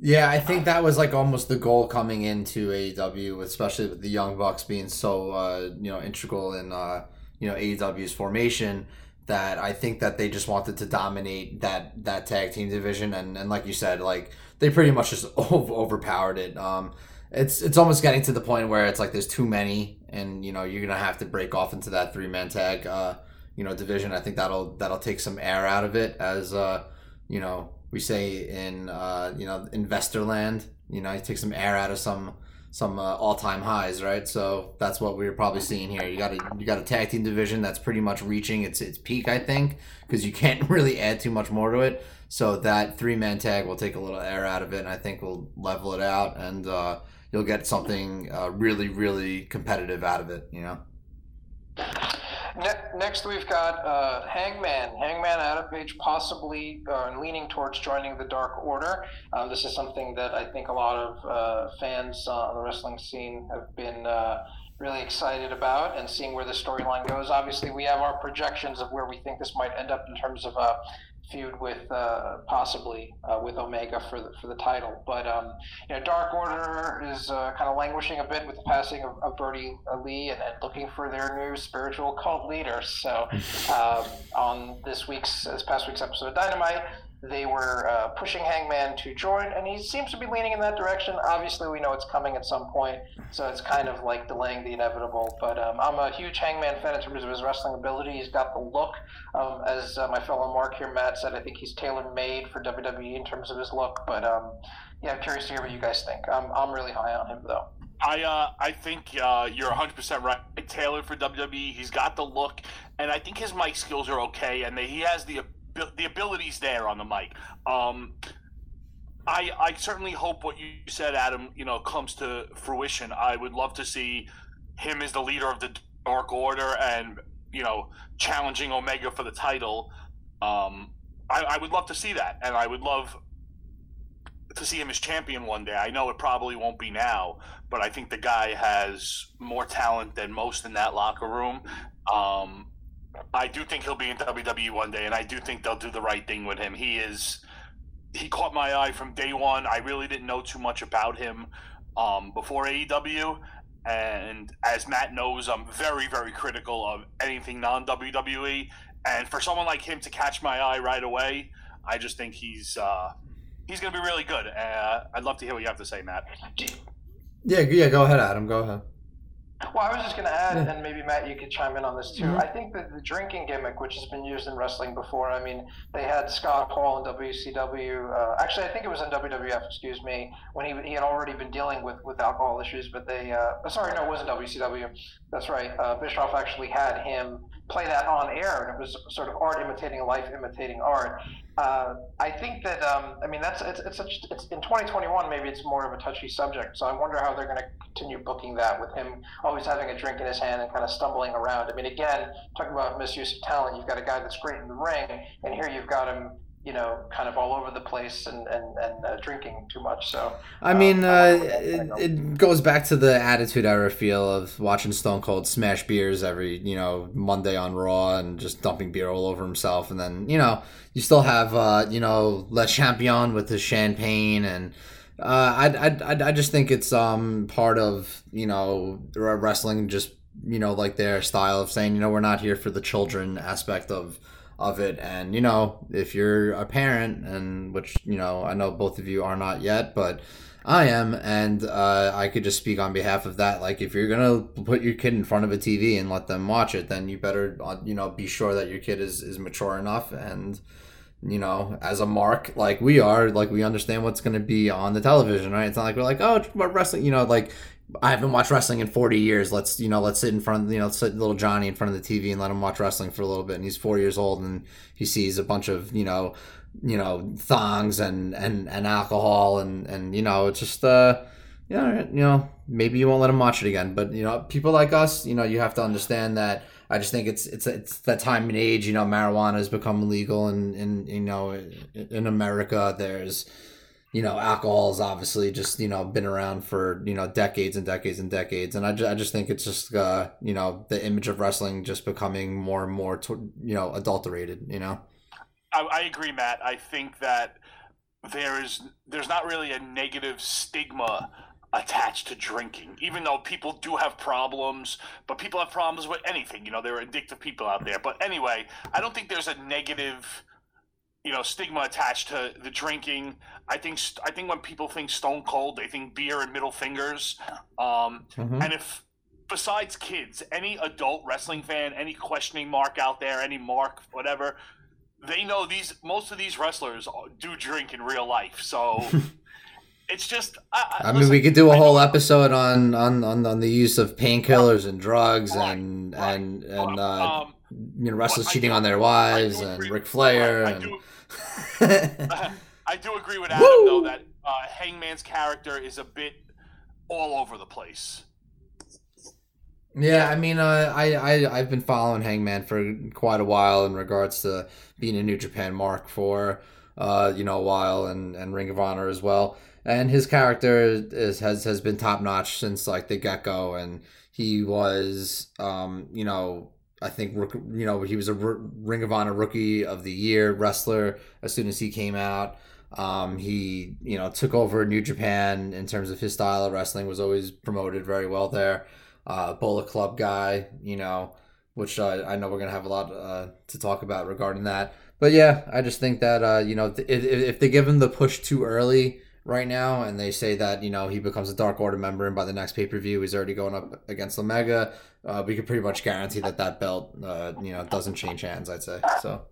Yeah, I think that was like almost the goal coming into AEW, especially with the Young Bucks being so uh, you know integral in uh, you know AEW's formation. That I think that they just wanted to dominate that that tag team division, and, and like you said, like they pretty much just over, overpowered it. Um, it's it's almost getting to the point where it's like there's too many, and you know you're gonna have to break off into that three man tag. Uh, you know division. I think that'll that'll take some air out of it as uh, you know we say in uh, you know investor land. You know, you take some air out of some some uh, all time highs, right? So that's what we're probably seeing here. You got a you got a tag team division that's pretty much reaching its its peak, I think, because you can't really add too much more to it. So that three man tag will take a little air out of it, and I think we'll level it out, and uh, you'll get something uh, really really competitive out of it. You know. Ne- next, we've got uh, Hangman. Hangman Adam Page possibly uh, leaning towards joining the Dark Order. Um, this is something that I think a lot of uh, fans uh, on the wrestling scene have been uh, really excited about and seeing where the storyline goes. Obviously, we have our projections of where we think this might end up in terms of uh, feud with uh, possibly uh, with Omega for the, for the title. But um, you know, Dark Order is uh, kind of languishing a bit with the passing of, of Brodie Lee and, and, looking for their new spiritual cult leader. So um, on this week's this past week's episode of Dynamite, they were uh, pushing Hangman to join, and he seems to be leaning in that direction. Obviously, we know it's coming at some point, so it's kind of like delaying the inevitable. But um, I'm a huge Hangman fan in terms of his wrestling ability. He's got the look, um, as uh, my fellow Mark here, Matt, said. I think he's tailor made for WWE in terms of his look. But um, yeah, I'm curious to hear what you guys think. I'm, I'm really high on him, though. I uh, I think uh, you're 100% right. Tailored for WWE. He's got the look, and I think his mic skills are okay, and he has the the ability's there on the mic. Um, I I certainly hope what you said, Adam, you know, comes to fruition. I would love to see him as the leader of the Dark Order and you know challenging Omega for the title. Um, I, I would love to see that, and I would love to see him as champion one day. I know it probably won't be now, but I think the guy has more talent than most in that locker room. Um, I do think he'll be in WWE one day, and I do think they'll do the right thing with him. He is he caught my eye from day one. I really didn't know too much about him um, before AEW, and as Matt knows, I'm very very critical of anything non WWE. And for someone like him to catch my eye right away, I just think he's uh, he's going to be really good. Uh, I'd love to hear what you have to say, Matt. Yeah, yeah. Go ahead, Adam. Go ahead. Well, I was just going to add, and maybe Matt, you could chime in on this too. Mhm. I think that the drinking gimmick, which has been used in wrestling before, I mean, they had Scott Hall in WCW. Uh, actually, I think it was in WWF. Excuse me, when he he had already been dealing with with alcohol issues, but they. Uh, sorry, no, it wasn't WCW. That's right. Uh, Bischoff actually had him play that on air, and it was sort of art imitating life, imitating art. Uh, I think that um, I mean that's it's it's, such, it's in 2021 maybe it's more of a touchy subject. So I wonder how they're going to continue booking that with him always having a drink in his hand and kind of stumbling around. I mean, again, talking about misuse of talent, you've got a guy that's great in the ring, and here you've got him, you know, kind of all over the place and and, and uh, drinking too much. So I Um, mean, I uh, it, go. it goes back to the Attitude Era feel of watching Stone Cold smash beers every, you know, Monday on Raw and just dumping beer all over himself. And then, you know, you still have, uh, you know, Le Champion with his champagne. And uh, I, I, I, I just think it's um part of, you know, wrestling just, you know, like their style of saying, you know, we're not here for the children aspect of of it. And you know if you're a parent and which you know i know both of you are not yet but i am and uh, i could just speak on behalf of that. Like if you're gonna put your kid in front of a tv and let them watch it then you better uh, you know be sure that your kid is is mature enough and you know as a mark like we are like we understand what's going to be on the television right? It's not like we're like oh wrestling you know like I haven't watched wrestling in 40 years. Let's, you know, let's sit in front, you know, sit little Johnny in front of the TV and let him watch wrestling for a little bit. And he's four years old and he sees a bunch of, you know, you know, thongs and, and, and alcohol and, and, you know, it's just, uh, know, you know, maybe you won't let him watch it again, but you know, people like us, you know, you have to understand that I just think it's, it's, it's that time and age, you know, marijuana has become legal and, and, you know, in America, there's, you know, alcohol has obviously just, you know, been around for, you know, decades and decades and decades. And I, ju- I just think it's just, uh, you know, the image of wrestling just becoming more and more, you know, adulterated, you know? I, I agree, Matt. I think that there is there's not really a negative stigma attached to drinking, even though people do have problems. But people have problems with anything. You know, there are addictive people out there. But anyway, I don't think there's a negative, you know, stigma attached to the drinking. I think I think when people think Stone Cold, they think beer and middle fingers. Um, Mhm. and if besides kids, any adult wrestling fan, any questioning mark out there, any mark, whatever, they know these most of these wrestlers do drink in real life. So it's just I, I mean, we could do a I know- whole episode on, on, on, on the use of painkillers and drugs Right, and, right. and, and, uh, um, you know, wrestlers cheating do- on their wives and Ric Flair right, I and. I do agree with Adam Woo! though that uh, Hangman's character is a bit all over the place. Yeah, I mean, uh, I, I I've been following Hangman for quite a while in regards to being a New Japan mark for uh, you know a while and, and Ring of Honor as well. And his character is has has been top notch since like the get go, and he was um, you know I think you know he was a Ring of Honor Rookie of the Year wrestler as soon as he came out. Um, he you know took over New Japan in terms of his style of wrestling was always promoted very well there uh, Bullet Club guy, you know, which uh, I know we're gonna have a lot uh, to talk about regarding that. But yeah, I just think that uh, you know if, if they give him the push too early right now, and they say that you know he becomes a Dark Order member, and by the next pay per view he's already going up against Omega, uh, we could pretty much guarantee that that belt uh, you know doesn't change hands. I'd say so.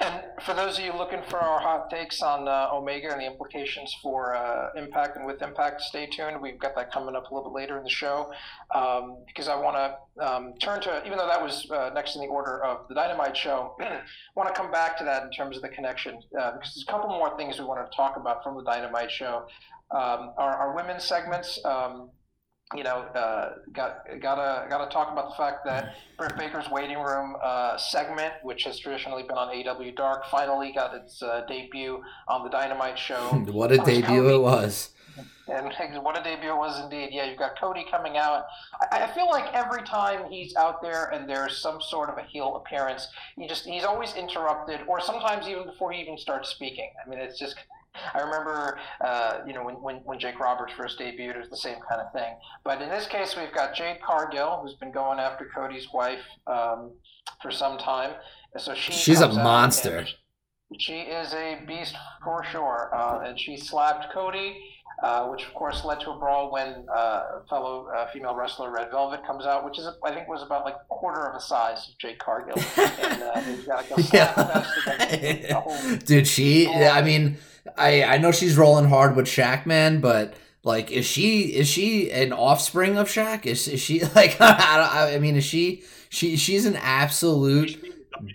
And for those of you looking for our hot takes on uh, Omega and the implications for uh, Impact and with Impact, stay tuned. We've got that coming up a little bit later in the show um, because I want to um, turn to, even though that was uh, next in the order of the Dynamite show, want to come back to that in terms of the connection uh, because there's a couple more things we want to talk about from the Dynamite show. Um, our, our women's segments. Um, you know, uh, got gotta gotta talk about the fact that Britt Baker's waiting room uh, segment, which has traditionally been on AW Dark, finally got its uh, debut on the Dynamite show. what a debut Cody. it was! And what a debut it was indeed. Yeah, you've got Cody coming out. I, I feel like every time he's out there and there's some sort of a heel appearance, he just he's always interrupted, or sometimes even before he even starts speaking. I mean, it's just. I remember, uh, you know, when, when, when Jake Roberts first debuted, it was the same kind of thing. But in this case, we've got Jade Cargill, who's been going after Cody's wife um, for some time. So she She's a monster. She is a beast for sure, uh, and she slapped Cody. uh, which of course led to a brawl when uh, fellow uh, female wrestler Red Velvet comes out, which is I think was about like a quarter of the size of Jake Cargill. and uh, they've got like a slap fest. Whole... Dude, she. I mean, I I know she's rolling hard with Shaq, man, but. Like is she is she an offspring of Shaq? Is, is she like I, I mean is she she she's an absolute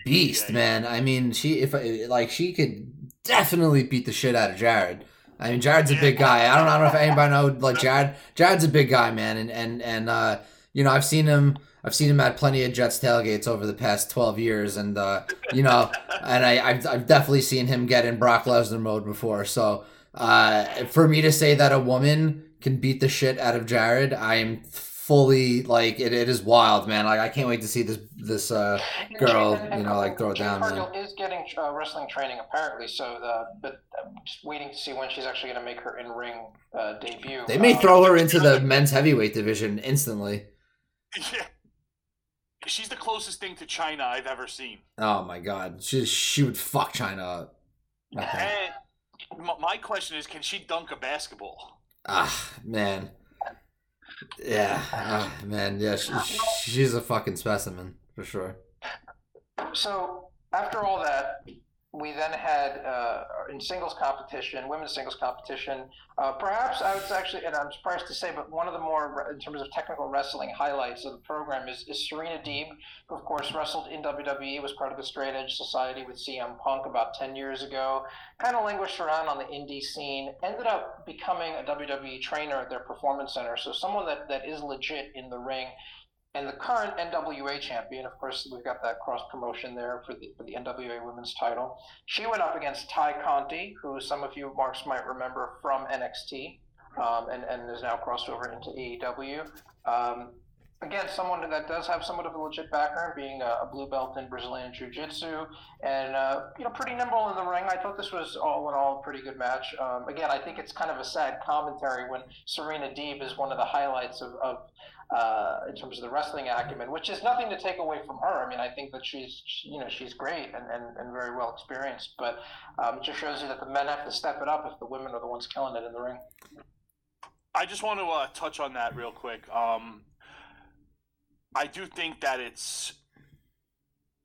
beast, man. I mean she if like she could definitely beat the shit out of Jared. I mean, Jared's a big guy. I don't, I don't know if anybody know like Jared. Jared's a big guy, man, and and and uh, you know, I've seen him. I've seen him at plenty of Jets tailgates over the past twelve years, and uh, you know, and I, I've, I've definitely seen him get in Brock Lesnar mode before. So, uh, for me to say that a woman can beat the shit out of Jared, I'm fully like it, it is wild, man. Like I can't wait to see this this uh, girl, you know, like throw it down. Cargill is getting uh, wrestling training apparently, so the, but I'm just waiting to see when she's actually going to make her in ring uh, debut. They may um, throw her into the men's heavyweight division instantly. Yeah. She's the closest thing to Chyna I've ever seen. Oh my god, she she would fuck Chyna up. And my question is, can she dunk a basketball? Ah, man. Yeah, oh, man. Yeah, she, she's a fucking specimen for sure. So after all that, we then had uh, in singles competition, women's singles competition. Uh, perhaps I was actually, and I'm surprised to say, but one of the more, in terms of technical wrestling highlights of the program is, is Serena Deeb, who of course wrestled in WWE, was part of the Straight Edge Society with CM Punk about 10 years ago. Kind of languished around on the indie scene, ended up becoming a WWE trainer at their performance center. So someone that, that is legit in the ring and the current NWA champion, of course, we've got that cross promotion there for the, for the NWA women's title. She went up against Ty Conti, who some of you marks might remember from NXT, um, and, and is now crossed over into AEW. Um, again, someone that does have somewhat of a legit background, being a, blue belt in Brazilian Jiu Jitsu, and uh, you know, pretty nimble in the ring. I thought this was all in all a pretty good match. Um, again, I think it's kind of a sad commentary when Serena Deeb is one of the highlights of, of uh, in terms of the wrestling acumen, which is nothing to take away from her. I mean, I think that she's, you know, she's great and, and, and very well experienced, but um, it just shows you that the men have to step it up if the women are the ones killing it in the ring. I just want to uh, touch on that real quick. Um, I do think that it's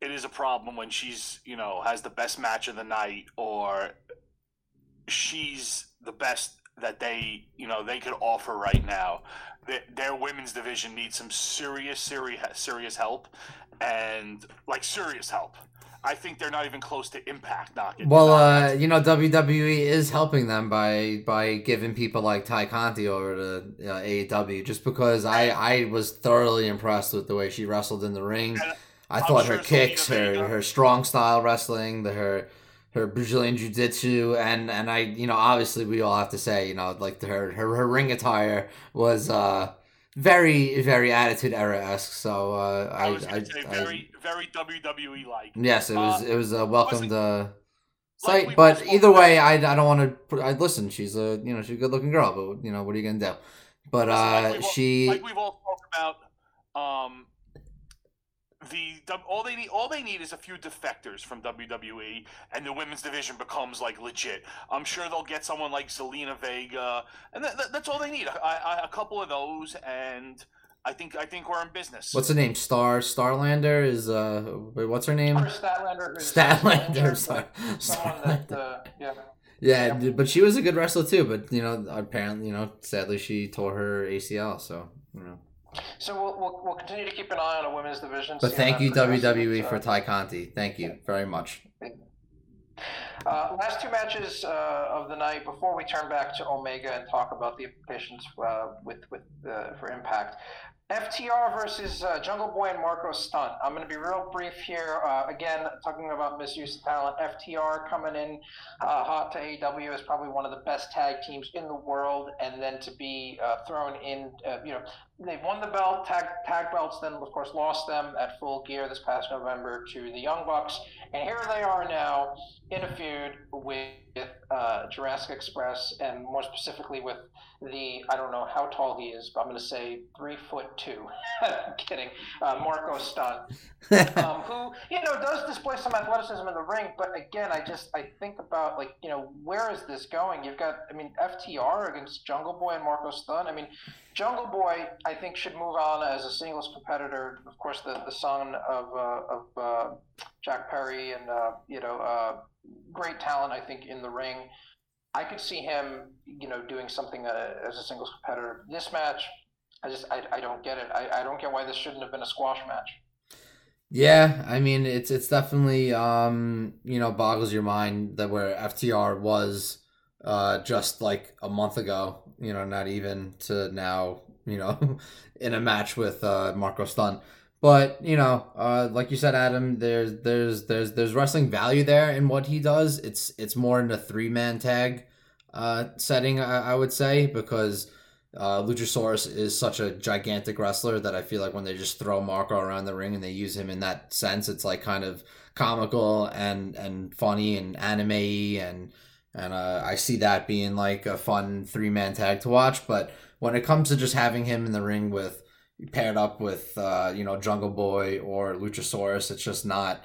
it is a problem when she's you know has the best match of the night or she's the best that they you know they could offer right now their women's division needs some serious, serious, serious help, and like serious help. I think they're not even close to impact knocking. Well, uh, you know, WWE is helping them by by giving people like Ty Conti over to uh, AEW, just because I I was thoroughly impressed with the way she wrestled in the ring. And I thought sure her kicks, her her strong style wrestling, the her her Brazilian Jiu Jitsu, and and I, you know, obviously we all have to say, you know, like her her, her ring attire was uh very very attitude era esque. So uh, I, I was I, say very I, very WWE like. Yes, it was uh, it was a welcome to sight, like but either way, I, I don't want to. I listen. She's a you know she's a good looking girl, but you know what are you gonna do? But uh, like she like we've all talked about. Um, the all they need all they need is a few defectors from WWE, and the women's division becomes like legit. I'm sure they'll get someone like Zelina Vega, and that, that, that's all they need. A, a, a, couple of those, and I think I think we're in business. What's the name? Star Starlander is uh, wait, what's her name? Statlander. Statlander. Sorry. Statlander. That, uh, yeah. Yeah, yeah, but she was a good wrestler too. But you know, apparently, you know, sadly, she tore her ACL. So you know. So we'll, we'll, we'll, continue to keep an eye on a women's division. But thank you WWE for Ty Conti. Thank you very much. Uh, last two matches uh, of the night before we turn back to Omega and talk about the implications uh, with with uh, for Impact. FTR versus uh, Jungle Boy and Marko Stunt. I'm going to be real brief here. Uh, again, talking about misuse of talent. FTR coming in uh, hot to AEW is probably one of the best tag teams in the world, and then to be uh, thrown in, uh, you know, they've won the belt, tag tag belts, then of course lost them at Full Gear this past November to the Young Bucks, and here they are now in a feud with uh, Jurassic Express, and more specifically with the I don't know how tall he is, but I'm going to say three foot two. I'm kidding, uh, Marko Stunt, um, who you know does display some athleticism in the ring, but again, I just I think about like you know where is this going? You've got I mean FTR against Jungle Boy and Marko Stunt. I mean Jungle Boy I think should move on as a singles competitor. Of course, the the son of uh, of uh, Jack Perry and uh, you know uh, great talent I think in the ring. I could see him, you know, doing something uh, as a singles competitor. This match, I just I, I don't get it. I, I don't get why this shouldn't have been a squash match. Yeah, I mean it's it's definitely um you know boggles your mind that where FTR was uh just like a month ago, you know, not even to now, you know, in a match with uh Marko Stunt. But you know, uh, like you said, Adam, there's there's there's there's wrestling value there in what he does. It's it's more in a three man tag uh, setting, I, I would say, because uh, Luchasaurus is such a gigantic wrestler that I feel like when they just throw Marko around the ring and they use him in that sense, it's like kind of comical and and funny and anime and and uh, I see that being like a fun three man tag to watch. But when it comes to just having him in the ring with paired up with uh, you know Jungle Boy or Luchasaurus. It's just not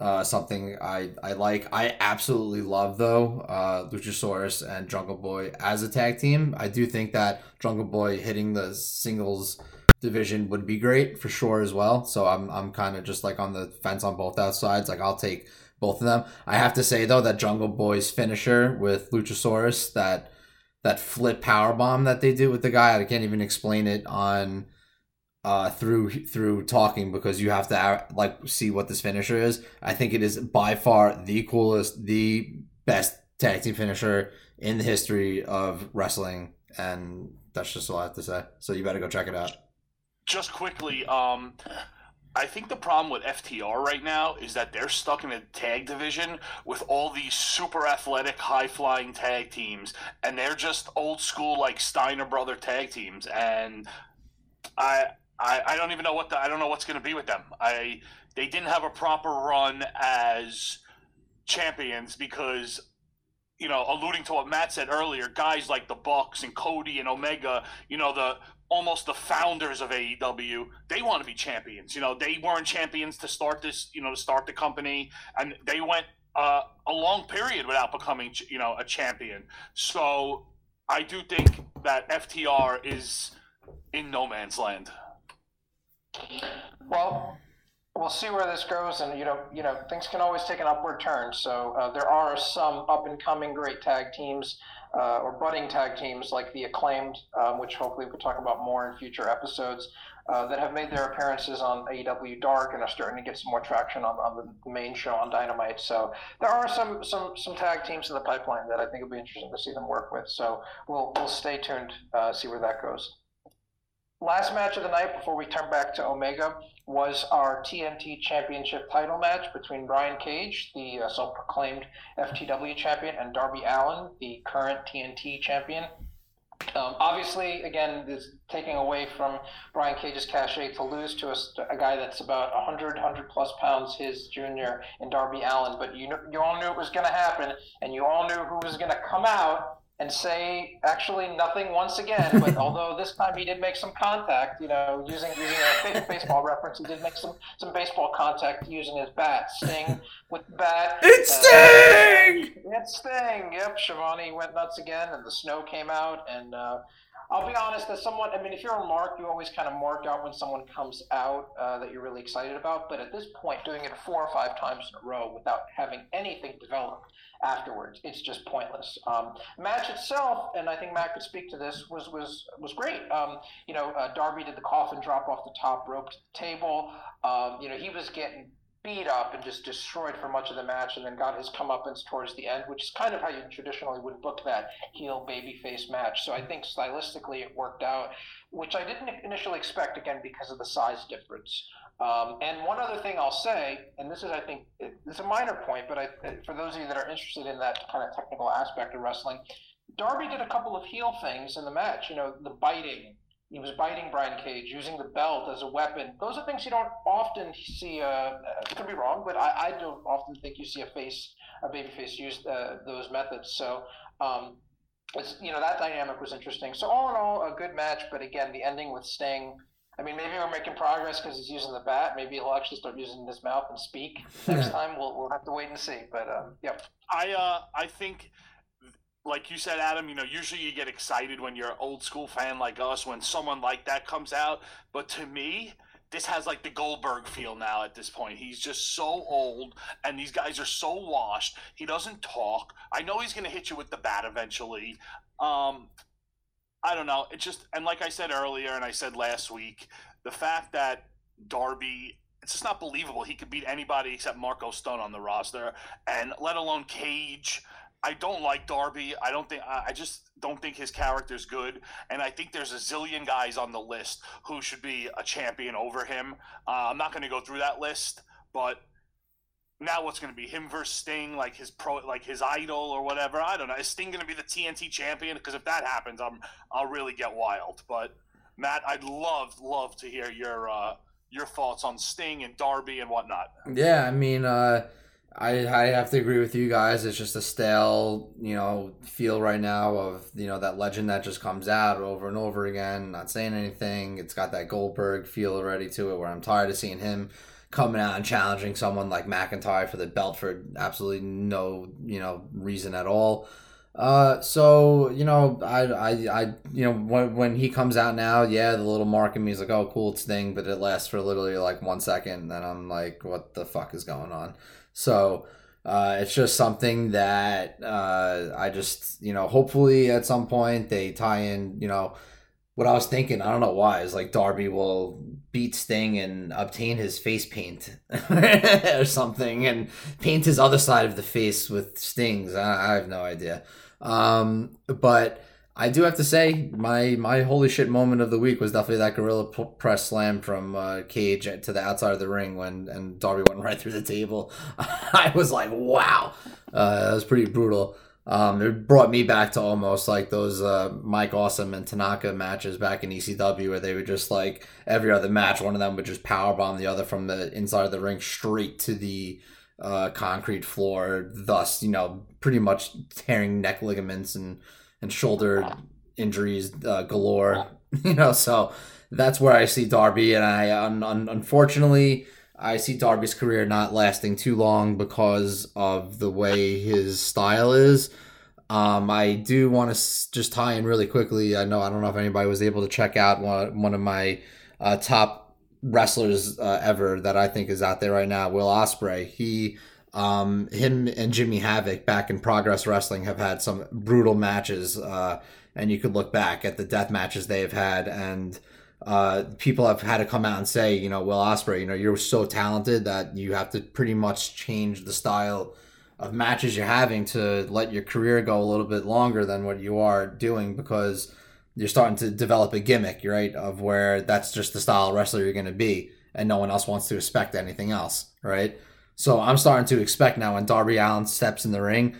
uh, something I, I like. I absolutely love though uh, Luchasaurus and Jungle Boy as a tag team. I do think that Jungle Boy hitting the singles division would be great for sure as well. So I'm I'm kind of just like on the fence on both outsides. Like I'll take both of them. I have to say though that Jungle Boy's finisher with Luchasaurus that that flip power bomb that they do with the guy I can't even explain it on uh, through through talking because you have to uh, like see what this finisher is. I think it is by far the coolest, the best tag team finisher in the history of wrestling, and that's just all I have to say. So you better go check it out. Just quickly, um, I think the problem with FTR right now is that they're stuck in a tag division with all these super athletic, high flying tag teams, and they're just old school like Steiner brother tag teams, and I I, I don't even know what the I don't know what's going to be with them. I they didn't have a proper run as champions because you know, alluding to what Matt said earlier, guys like the Bucks and Cody and Omega, you know, the almost the founders of AEW, they want to be champions. You know, they weren't champions to start this, you know, to start the company, and they went uh, a long period without becoming, you know, a champion. So I do think that FTR is in no man's land. Well, we'll see where this goes, and you know, you know, things can always take an upward turn. So uh, there are some up and coming great tag teams uh, or budding tag teams like the Acclaimed, um, which hopefully we can talk about more in future episodes. Uh, that have made their appearances on AEW Dark and are starting to get some more traction on, on the main show on Dynamite. So there are some some some tag teams in the pipeline that I think will be interesting to see them work with. So we'll we'll stay tuned, uh, see where that goes. Last match of the night before we turn back to Omega was our TNT Championship title match between Brian Cage, the uh, self proclaimed FTW champion, and Darby Allin, the current TNT champion. Um, obviously, again, this taking away from Brian Cage's cachet to lose to a, a, guy that's about 100, 100 plus pounds his junior in Darby Allin. But you, you all knew it was going to happen, and you all knew who was going to come out and say actually nothing once again. But although this time he did make some contact, you know, using using a baseball reference, he did make some some baseball contact using his bat. Sting with the bat. It's uh, Sting. It's Sting. Yep, Schiavone went nuts again, and the snow came out, and. Uh, I'll be honest, as someone, I mean, if you're a mark, you always kind of mark out when someone comes out uh, that you're really excited about. But at this point, doing it four or five times in a row without having anything develop afterwards, it's just pointless. Um, match itself, and I think Matt could speak to this, was was was great. Um, you know, uh, Darby did the coffin drop off the top rope to the table. Um, you know, he was getting beat up and just destroyed for much of the match, and then got his comeuppance towards the end, which is kind of how you traditionally would book that heel babyface match. So I think stylistically it worked out, which I didn't initially expect again because of the size difference. Um, and one other thing I'll say, and this is I think it's a minor point, but I, for those of you that are interested in that kind of technical aspect of wrestling, Darby did a couple of heel things in the match. You know, the biting he was biting Brian Cage, using the belt as a weapon. Those are things you don't often see. Uh, could be wrong, but I, I, don't often think you see a face a babyface used uh, those methods. So. Um, it's, you know that dynamic was interesting. So all in all, a good match. But again, the ending with Sting. I mean, maybe we're making progress because he's using the bat. Maybe he'll actually start using his mouth and speak next time. We'll, we'll have to wait and see. But um, yeah, I uh, I think like you said, Adam, you know, usually you get excited when you're an old school fan like us when someone like that comes out. But to me, this has like the Goldberg feel now at this point. He's just so old, and these guys are so washed. He doesn't talk. I know he's going to hit you with the bat eventually. Um, I don't know. It's just, and like I said earlier, and I said last week, the fact that Darby it's just not believable. He could beat anybody except Marko Stone on the roster, and let alone Cage. I don't like Darby. I don't think I just don't think his character's good, and I think there's a zillion guys on the list who should be a champion over him. Uh, I'm not going to go through that list, but now what's going to be him versus Sting, like his pro, like his idol or whatever. I don't know. Is Sting going to be the TNT champion? Because if that happens, I'm I'll really get wild. But Matt, I'd love love to hear your uh, your thoughts on Sting and Darby and whatnot. Yeah, I mean. Uh I I have to agree with you guys. It's just a stale, you know, feel right now of you know that legend that just comes out over and over again, not saying anything. It's got that Goldberg feel already to it, where I'm tired of seeing him coming out and challenging someone like McIntyre for the belt for absolutely no you know reason at all. Uh, so you know, I, I, I, you know, when when he comes out now, yeah, the little mark in me is like, oh, cool, it's Sting, but it lasts for literally like one second, and then I'm like, what the fuck is going on? So uh, it's just something that uh, I just, you know, hopefully at some point they tie in, you know, what I was thinking, I don't know why, is like Darby will beat Sting and obtain his face paint or something and paint his other side of the face with Stings. I, I have no idea. Um, but I do have to say, my my holy shit moment of the week was definitely that gorilla p- press slam from uh, Cage to the outside of the ring when and Darby went right through the table. I was like, wow, uh, that was pretty brutal. Um, it brought me back to almost like those uh, Mike Awesome and Tanaka matches back in ECW where they would just like every other match, one of them would just power bomb the other from the inside of the ring straight to the uh, concrete floor, thus you know pretty much tearing neck ligaments and and shoulder injuries uh, galore. You know, so that's where I see Darby, and I un- un- unfortunately I see Darby's career not lasting too long because of the way his style is. Um, I do want to s- just tie in really quickly. I know I don't know if anybody was able to check out one one of my uh, top wrestlers uh, ever that I think is out there right now, Will Ospreay. He um, him and Jimmy Havoc back in Progress Wrestling have had some brutal matches, uh, and you could look back at the death matches they have had, and uh, people have had to come out and say, you know, Will Ospreay, you know, you're so talented that you have to pretty much change the style of matches you're having to let your career go a little bit longer than what you are doing because you're starting to develop a gimmick, right? Of where that's just the style wrestler you're going to be, and no one else wants to expect anything else, right? So I'm starting to expect now when Darby Allin steps in the ring,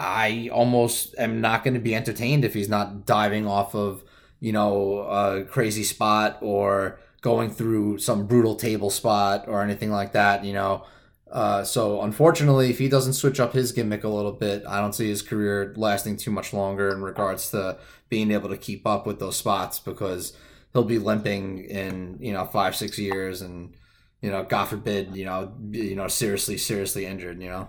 I almost am not going to be entertained if he's not diving off of, you know, a crazy spot or going through some brutal table spot or anything like that, you know. Uh, so unfortunately, if he doesn't switch up his gimmick a little bit, I don't see his career lasting too much longer in regards to being able to keep up with those spots because he'll be limping in you know five six years and you know, God forbid, you know, you know, seriously, seriously injured, you know.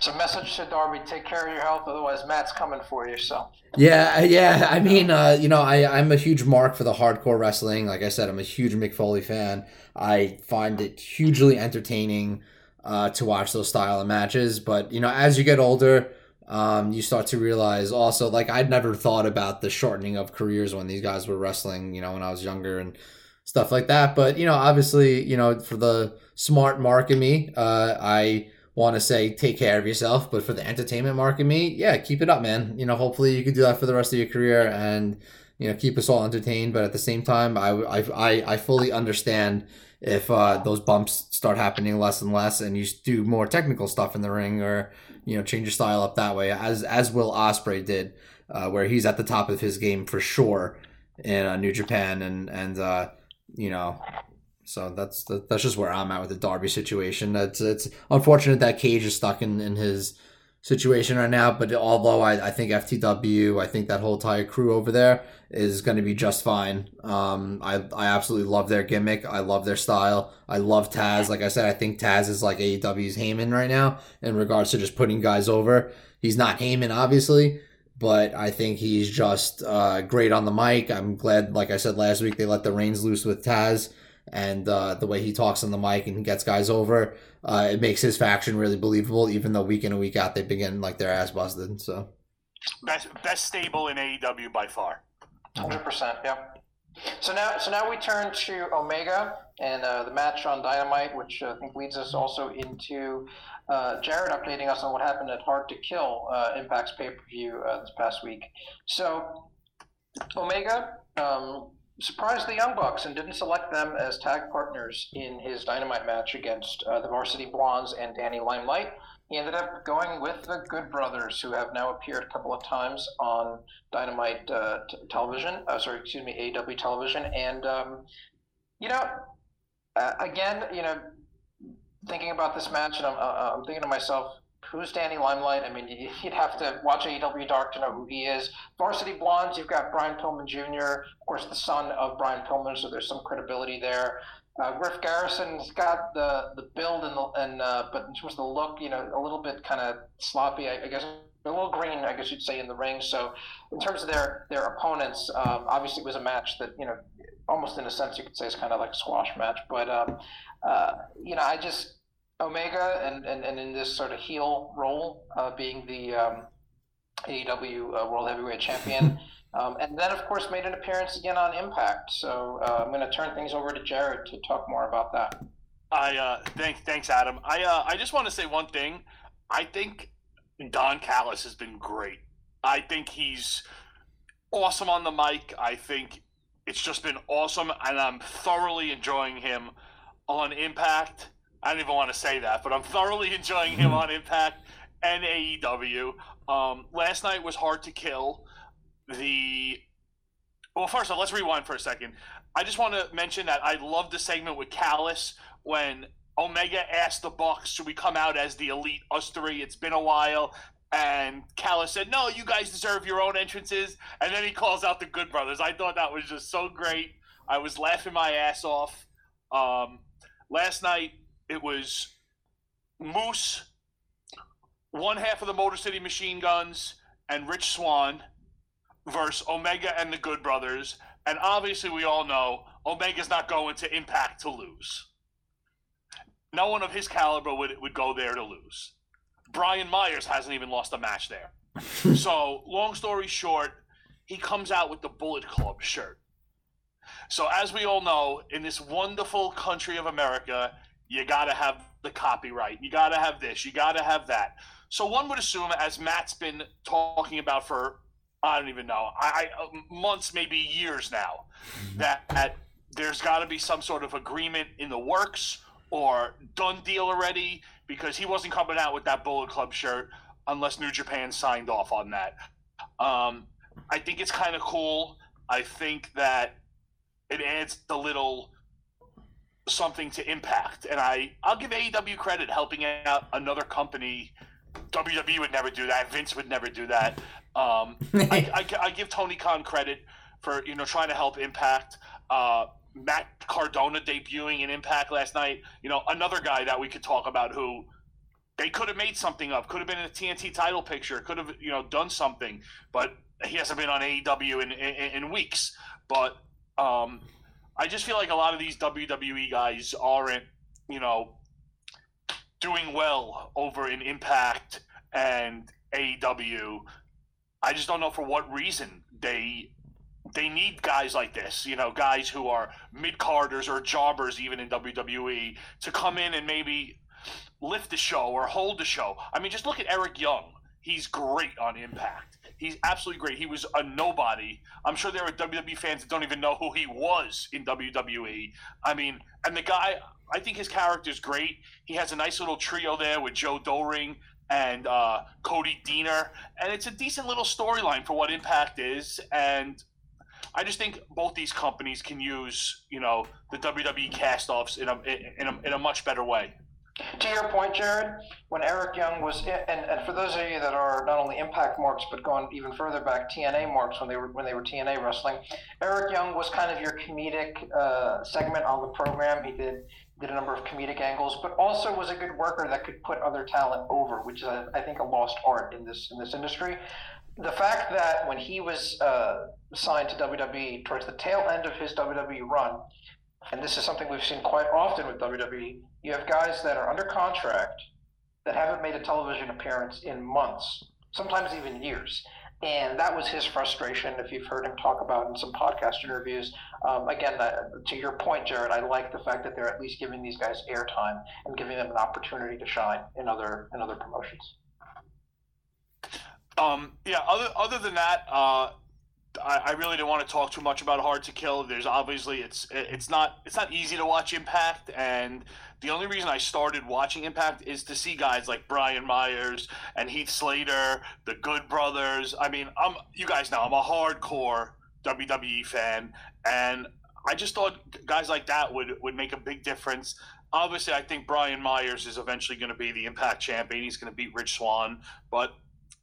So, message to Darby: take care of your health, otherwise Matt's coming for you. So. Yeah, yeah. I mean, uh, you know, I I'm a huge mark for the hardcore wrestling. Like I said, I'm a huge Mick Foley fan. I find it hugely entertaining uh, to watch those style of matches. But you know, as you get older, um, you start to realize also, like I'd never thought about the shortening of careers when these guys were wrestling. You know, when I was younger and stuff like that. But you know, obviously, you know, for the smart mark in me, uh, I want to say take care of yourself. But for the entertainment mark in me, yeah, keep it up, man. You know, hopefully you can do that for the rest of your career and you know keep us all entertained. But at the same time, I I I, fully understand if uh, those bumps start happening less and less, and you do more technical stuff in the ring, or you know change your style up that way, as as Will Ospreay did, uh, where he's at the top of his game for sure in uh, New Japan, and and uh, you know, So that's that's just where I'm at with the Darby situation. That's it's unfortunate that Cage is stuck in, in his situation right now. But although I, I think FTW, I think that whole entire crew over there is going to be just fine. Um, I I absolutely love their gimmick. I love their style. I love Taz. Like I said, I think Taz is like AEW's Heyman right now in regards to just putting guys over. He's not Heyman, obviously, but I think he's just uh, great on the mic. I'm glad, like I said last week, they let the reins loose with Taz and uh, the way he talks on the mic and gets guys over, uh, it makes his faction really believable. Even though week in and week out they begin like their ass busted. So best best stable in AEW by far. Hundred percent. Yep. So now, so now we turn to Omega and uh, the match on Dynamite, which I think leads us also into uh, Jared updating us on what happened at Hard to Kill uh, Impact's pay per view uh, this past week. So Omega um, surprised the Young Bucks and didn't select them as tag partners in his Dynamite match against uh, the Varsity Blondes and Danny Limelight. He ended up going with the Good Brothers, who have now appeared a couple of times on Dynamite uh, t- television. Uh, sorry, excuse me, AW television. And um, you know, again, you know, thinking about this match, and I'm, uh, I'm thinking to myself, who's Danny Limelight? I mean, you'd have to watch AEW Dark to know who he is. Varsity Blondes, you've got Brian Pillman Jr., of course, the son of Brian Pillman, so there's some credibility there. Uh, Griff Garrison's got the the build and the and uh, but in terms of the look, you know, a little bit kind of sloppy, I, I, guess, a little green, I guess you'd say, in the ring. So, in terms of their their opponents, um, obviously it was a match that you know, almost in a sense you could say is kind of like a squash match. But um, uh, you know, I just Omega and, and, and in this sort of heel role, uh, being the um, AEW uh, World Heavyweight Champion. Um, and then, of course, made an appearance again on Impact. So uh, I'm going to turn things over to Jared to talk more about that. I uh, thanks, thanks, Adam. I uh, I just want to say one thing. I think Don Callis has been great. I think he's awesome on the mic. I think it's just been awesome, and I'm thoroughly enjoying him on Impact. I don't even want to say that, but I'm thoroughly enjoying him hmm. on Impact and AEW. Um, last night was hard to kill. The well, first of all, let's rewind for a second. I just want to mention that I love the segment with Callis when Omega asked the Bucks, "Should we come out as the Elite, us three? It's been a while." And Callis said, "No, you guys deserve your own entrances." And then he calls out the Good Brothers. I thought that was just so great. I was laughing my ass off. Um, last night, it was Moose, one half of the Motor City Machine Guns, and Rich Swann versus Omega and the Good Brothers. And obviously, we all know Omega's not going to Impact to lose. No one of his caliber would, would go there to lose. Brian Myers hasn't even lost a match there. so, long story short, he comes out with the Bullet Club shirt. So, as we all know, in this wonderful country of America, you got to have the copyright. You got to have this. You got to have that. So one would assume, as Matt's been talking about for I don't even know, I, I uh, months, maybe years now, mm-hmm. that, that there's got to be some sort of agreement in the works or done deal already because he wasn't coming out with that Bullet Club shirt unless New Japan signed off on that. Um, I think it's kind of cool. I think that it adds the little something to impact. And I, I'll give AEW credit helping out another company. WWE would never do that. Vince would never do that. Um, I, I, I, give Tony Khan credit for you know trying to help Impact. Uh, Matt Cardona debuting in Impact last night. You know another guy that we could talk about who they could have made something of. Could have been in a TNT title picture. Could have you know done something, but he hasn't been on AEW in in, in weeks. But um, I just feel like a lot of these WWE guys aren't, you know, doing well over in Impact and AEW. I just don't know for what reason they they need guys like this, you know, guys who are mid carders or jobbers even in WWE to come in and maybe lift the show or hold the show. I mean, just look at Eric Young. He's great on Impact. He's absolutely great. He was a nobody. I'm sure there are WWE fans that don't even know who he was in WWE. I mean, and the guy, I think his character is great. He has a nice little trio there with Joe Doering and uh, Cody Deaner, and it's a decent little storyline for what Impact is. And I just think both these companies can use you know the WWE castoffs in a in a, in a much better way. To your point, Jared, when Eric Young was, and, and for those of you that are not only Impact marks but going even further back, TNA marks when they were when they were TNA wrestling, Eric Young was kind of your comedic uh, segment on the program. He did did a number of comedic angles, but also was a good worker that could put other talent over, which is I think a lost art in this in this industry. The fact that when he was uh, signed to WWE towards the tail end of his WWE run, and this is something we've seen quite often with WWE, you have guys that are under contract that haven't made a television appearance in months, sometimes even years. And that was his frustration, if you've heard him talk about in some podcast interviews. Um, again, to your point, Jared, I like the fact that they're at least giving these guys airtime and giving them an opportunity to shine in other in other promotions. Um, yeah. Other other than that, uh, I, I, really don't want to talk too much about Hard to Kill. There's obviously it's it's not it's not easy to watch Impact, and the only reason I started watching Impact is to see guys like Brian Myers and Heath Slater, the Good Brothers. I mean, I'm you guys know I'm a hardcore WWE fan, and I just thought guys like that would would make a big difference. Obviously, I think Brian Myers is eventually going to be the Impact champion. He's going to beat Rich Swann, but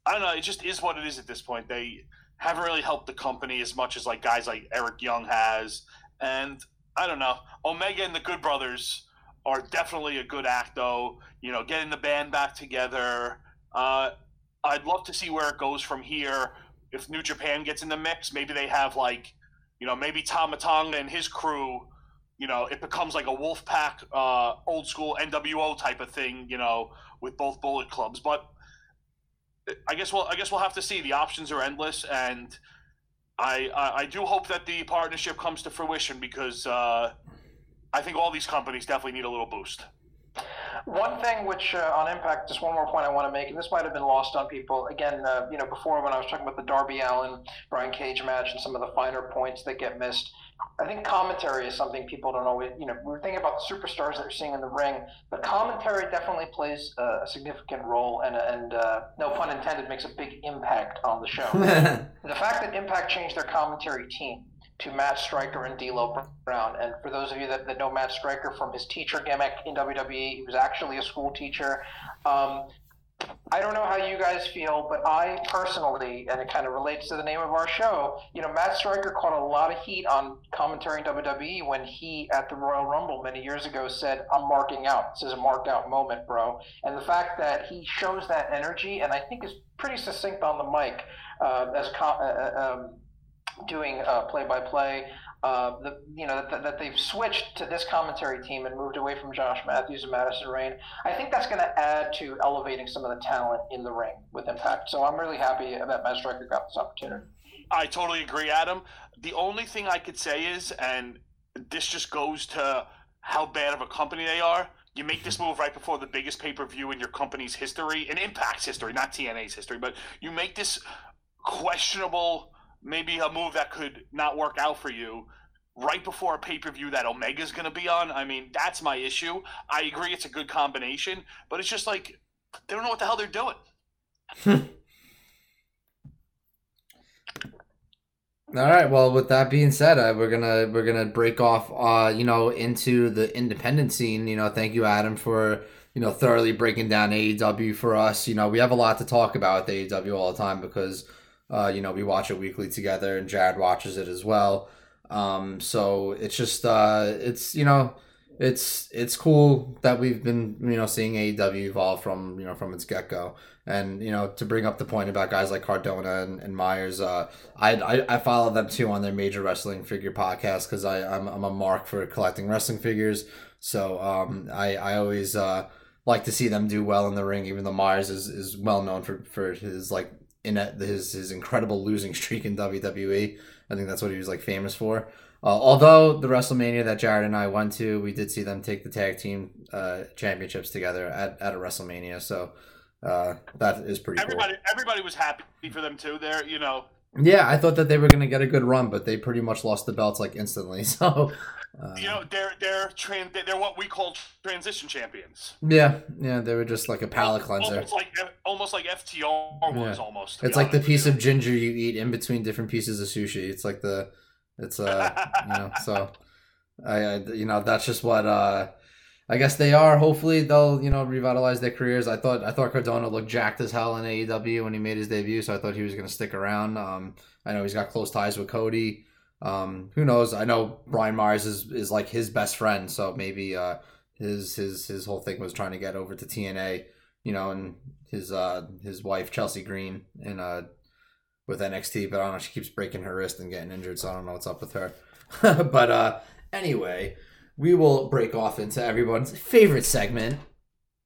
I don't know. It just is what it is at this point. They haven't really helped the company as much as like guys like Eric Young has. And I don't know. Omega and the Good Brothers are definitely a good act, though. You know, getting the band back together. Uh, I'd love to see where it goes from here. If New Japan gets in the mix, maybe they have like, you know, maybe Tama Tonga and his crew. You know, it becomes like a Wolfpack, uh, old school NWO type of thing. You know, with both Bullet Clubs, but I guess we'll I guess we'll have to see. The options are endless, and I I, I do hope that the partnership comes to fruition because uh, I think all these companies definitely need a little boost. One thing which uh, on Impact, just one more point I want to make, and this might have been lost on people. Again, uh, you know, before when I was talking about the Darby Allin Brian Cage match and some of the finer points that get missed, I think commentary is something people don't always, you know, we're thinking about the superstars that you're seeing in the ring, but commentary definitely plays a significant role and, and uh, no pun intended, makes a big impact on the show. the fact that Impact changed their commentary team to Matt Striker and D'Lo Brown. And for those of you that, that know Matt Striker from his teacher gimmick in WWE, he was actually a school teacher. Um, I don't know how you guys feel, but I personally, and it kind of relates to the name of our show, you know, Matt Striker caught a lot of heat on commentary in WWE when he, at the Royal Rumble many years ago, said, I'm marking out. This is a marked out moment, bro. And the fact that he shows that energy, and I think is pretty succinct on the mic, uh, as uh, uh um, doing play by play you know that, that they've switched to this commentary team and moved away from Josh Matthews and Madison Rayne. I think that's going to add to elevating some of the talent in the ring with Impact. So I'm really happy that Matt Striker got this opportunity. I totally agree, Adam. The only thing I could say is, and this just goes to how bad of a company they are. You make this move right before the biggest pay per view in your company's history, in Impact's history, not TNA's history, but you make this questionable maybe a move that could not work out for you right before a pay per view that Omega's going to be on. I mean, that's my issue. I agree it's a good combination, but it's just like they don't know what the hell they're doing. All right. Well, with that being said, uh, we're gonna we're gonna break off, uh, you know, into the independent scene. You know, thank you, Adam, for you know thoroughly breaking down AEW for us. You know, we have a lot to talk about with AEW all the time because uh, you know, we watch it weekly together, and Jared watches it as well. Um, so it's just uh, it's you know it's it's cool that we've been you know seeing AEW evolve from you know from its get go, and you know to bring up the point about guys like Cardona and, and Myers, uh, I, I I follow them too on their major wrestling figure podcast because I I'm, I'm a mark for collecting wrestling figures, so um I I always uh like to see them do well in the ring, even though Myers is, is well known for for his like in his his incredible losing streak in WWE. I think that's what he was like famous for. Uh, although the WrestleMania that Jared and I went to, we did see them take the tag team uh, championships together at, at a WrestleMania. So uh, that is pretty. Everybody, cool. everybody was happy for them too. There, you know. Yeah, I thought that they were going to get a good run, but they pretty much lost the belts like instantly. So uh, you know, they're they're trans they're what we call transition champions. Yeah, yeah, they were just like a palate cleanser. Almost like almost like FTR was yeah. almost. It's like the piece of ginger you eat in between different pieces of sushi. It's like the It's uh, you know, so I, I you know that's just what uh. I guess they are. Hopefully, they'll you know revitalize their careers. I thought I thought Cardona looked jacked as hell in AEW when he made his debut, so I thought he was going to stick around. Um, I know he's got close ties with Cody. Um, who knows? I know Brian Myers is, is like his best friend, so maybe uh, his his his whole thing was trying to get over to TNA, you know, and his uh his wife Chelsea Green and uh with NXT, but I don't know. She keeps breaking her wrist and getting injured, so I don't know what's up with her. but uh, anyway, we will break off into everyone's favorite segment,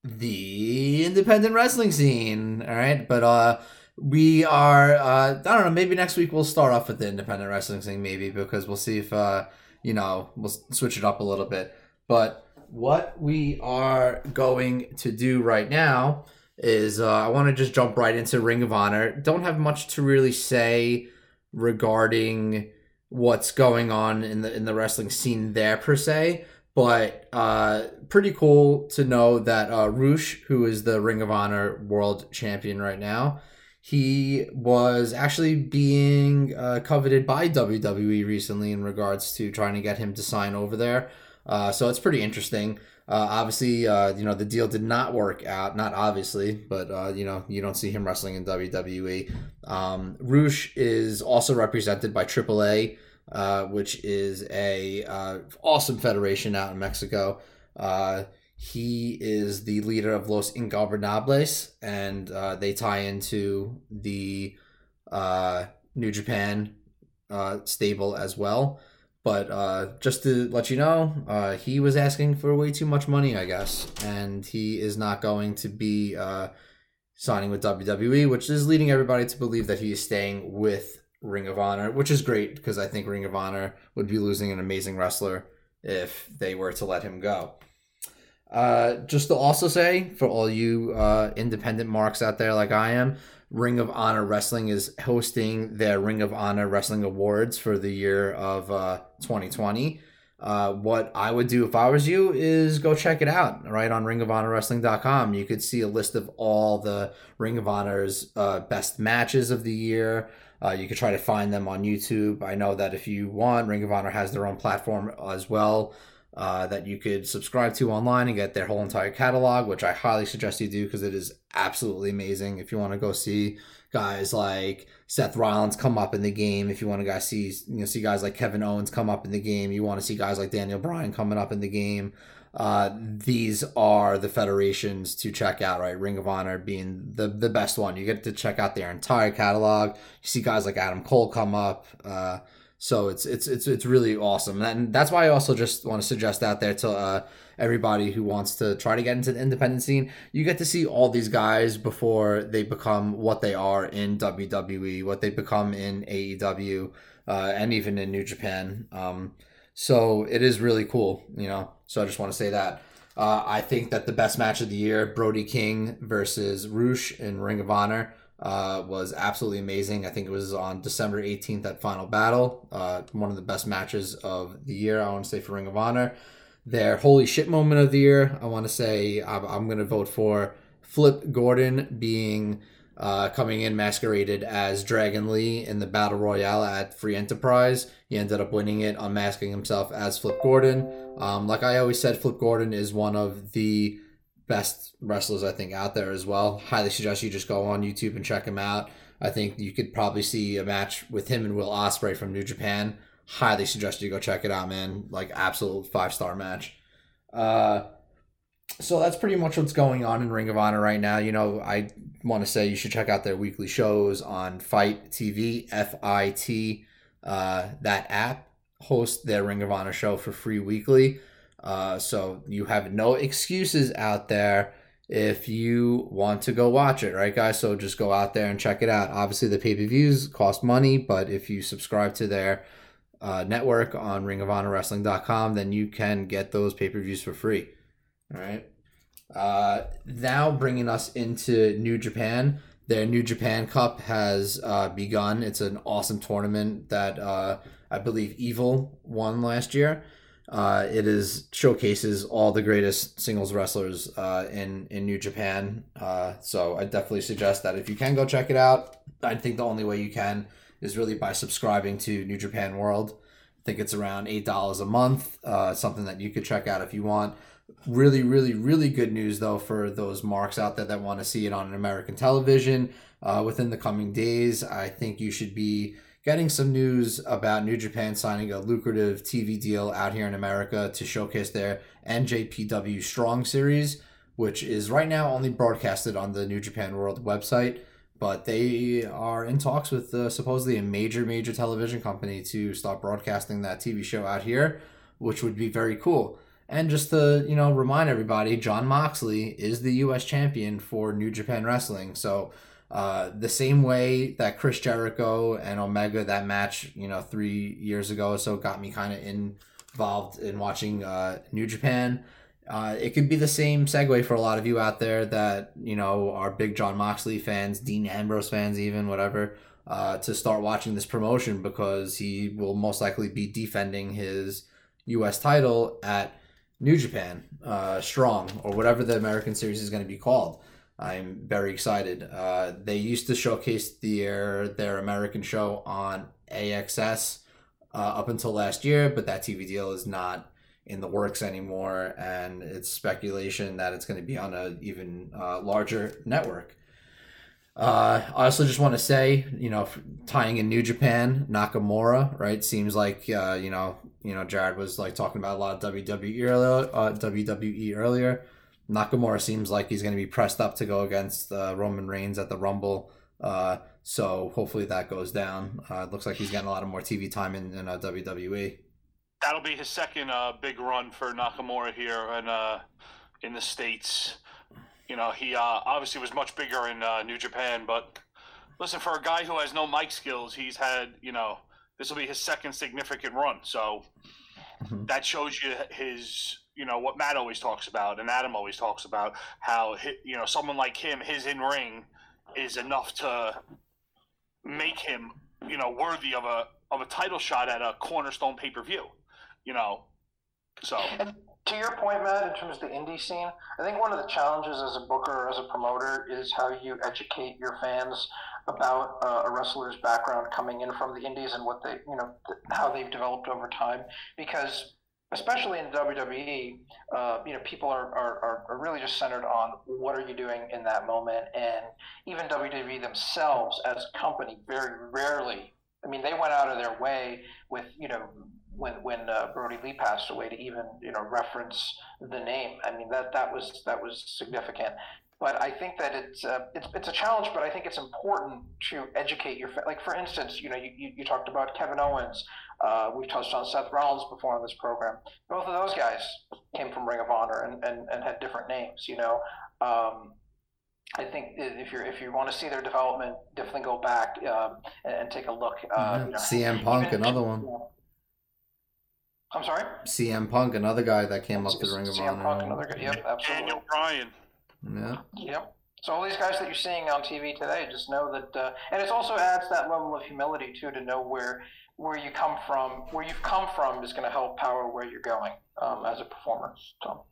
the independent wrestling scene. All right, but uh, we are uh, I don't know. Maybe next week we'll start off with the independent wrestling scene, maybe because we'll see if uh, you know we'll switch it up a little bit. But what we are going to do right now is uh, I want to just jump right into Ring of Honor. Don't have much to really say regarding what's going on in the in the wrestling scene there per se, but uh, pretty cool to know that uh, Rush, who is the Ring of Honor World Champion right now, he was actually being uh, coveted by WWE recently in regards to trying to get him to sign over there. Uh, so it's pretty interesting. Uh, obviously, uh, you know the deal did not work out. Not obviously, but uh, you know you don't see him wrestling in WWE. Um, Rush is also represented by AAA, uh, which is a uh, awesome federation out in Mexico. Uh, he is the leader of Los Ingobernables, and they tie into the New Japan stable as well. But uh, just to let you know, uh, he was asking for way too much money, I guess, and he is not going to be uh, signing with WWE, which is leading everybody to believe that he is staying with Ring of Honor, which is great because I think Ring of Honor would be losing an amazing wrestler if they were to let him go. Uh, just to also say, for all you uh, independent marks out there like I am, Ring of Honor Wrestling is hosting their Ring of Honor Wrestling Awards for the year of uh, 2020. Uh, what I would do if I was you is go check it out right on ringofhonorwrestling.com. You could see a list of all the Ring of Honor's uh, best matches of the year. Uh, you could try to find them on YouTube. I know that if you want, Ring of Honor has their own platform as well uh, that you could subscribe to online and get their whole entire catalog, which I highly suggest you do because it is absolutely amazing. If you want to go see guys like Seth Rollins come up in the game, if you want to guys see you know see guys like Kevin Owens come up in the game, you want to see guys like Daniel Bryan coming up in the game. Uh, these are the federations to check out, right? Ring of Honor being the the best one. You get to check out their entire catalog. You see guys like Adam Cole come up. Uh, so it's it's it's it's really awesome, and that's why I also just want to suggest out there to uh, everybody who wants to try to get into the independent scene. You get to see all these guys before they become what they are in WWE, what they become in AEW, uh, and even in New Japan. Um, so it is really cool, you know. So I just want to say that. Uh, I think that the best match of the year, Brody King versus Rush in Ring of Honor uh, was absolutely amazing. I think it was on December 18th at Final Battle. Uh, one of the best matches of the year, I want to say, for Ring of Honor. Their holy shit moment of the year, I want to say, I'm, I'm going to vote for Flip Gordon being uh, coming in masqueraded as Dragon Lee in the Battle Royale at Free Enterprise. He ended up winning it, unmasking himself as Flip Gordon. Um, like I always said, Flip Gordon is one of the best wrestlers I think out there as well. Highly suggest you just go on YouTube and check him out. I think you could probably see a match with him and Will Ospreay from New Japan. Highly suggest you go check it out, man. Like absolute five star match. Uh, so that's pretty much what's going on in Ring of Honor right now. You know, I want to say you should check out their weekly shows on FITE TV, F I T. Uh, that app hosts their Ring of Honor show for free weekly. Uh, so you have no excuses out there if you want to go watch it, right, guys? So just go out there and check it out. Obviously, the pay per views cost money, but if you subscribe to their uh, network on ringofhonorwrestling.com, then you can get those pay per views for free. All right. Uh, now bringing us into New Japan. Their New Japan Cup has uh, begun. It's an awesome tournament that uh, I believe Evil won last year. Uh, it is showcases all the greatest singles wrestlers uh, in in New Japan. Uh, so I definitely suggest that if you can go check it out. I think the only way you can is really by subscribing to New Japan World. I think it's around eight dollars a month. Uh, something that you could check out if you want. Really, really, really good news though for those marks out there that want to see it on an American television uh, within the coming days. I think you should be getting some news about New Japan signing a lucrative TV deal out here in America to showcase their NJPW Strong series, which is right now only broadcasted on the New Japan World website. But they are in talks with uh, supposedly a major, major television company to start broadcasting that TV show out here, which would be very cool. And just to you know remind everybody, Jon Moxley is the U.S. champion for New Japan Wrestling. So uh, the same way that Chris Jericho and Omega that match, you know, three years ago or so got me kind of involved in watching uh, New Japan. Uh, it could be the same segue for a lot of you out there that you know are big Jon Moxley fans, Dean Ambrose fans, even whatever, uh, to start watching this promotion because he will most likely be defending his U.S. title at New Japan uh, Strong or whatever the American series is going to be called. I'm very excited. Uh, they used to showcase their their American show on AXS uh, up until last year, but that TV deal is not in the works anymore, and it's speculation that it's going to be on a even uh, larger network. Uh, I also just want to say, you know, tying in New Japan, Nakamura, right? Seems like, uh, you know, you know, Jared was like talking about a lot of WWE earlier. Uh, WWE earlier. Nakamura seems like he's going to be pressed up to go against uh, Roman Reigns at the Rumble. Uh, so hopefully that goes down. Uh, it looks like he's getting a lot of more TV time in, in uh, WWE. That'll be his second uh, big run for Nakamura here in uh, in the states. You know, he uh, obviously was much bigger in uh, New Japan, but listen, for a guy who has no mic skills, he's had you know this will be his second significant run. So mm-hmm. that shows you his you know what Matt always talks about and Adam always talks about how you know someone like him his in ring is enough to make him you know worthy of a of a title shot at a cornerstone pay per view. You know, so. And to your point, Matt, in terms of the indie scene, I think one of the challenges as a booker as a promoter is how you educate your fans about uh, a wrestler's background coming in from the indies and what they, you know, how they've developed over time. Because especially in WWE, uh, you know, people are, are, are really just centered on what are you doing in that moment. And even WWE themselves as a company very rarely, I mean, they went out of their way with, you know, when when uh, Brodie Lee passed away to even you know reference the name. I mean that that was that was significant. But I think that it's uh, it's it's a challenge. But I think it's important to educate your like for instance, you know, you, you, you talked about Kevin Owens. Uh, we've touched on Seth Rollins before on this program. Both of those guys came from Ring of Honor and, and, and had different names. You know, um, I think if you if you want to see their development, definitely go back um, and, and, take a look. Uh, you know, CM Punk, even, another one. I'm sorry. CM Punk, another guy that came up to Ring of CM Honor. Punk, another guy. Yep, absolutely. Daniel Bryan. Yeah. Yep. So all these guys that you're seeing on TV today, just know that, uh, and it also adds that level of humility too to know where where you come from, where you've come from is going to help power where you're going um, as a performer. So.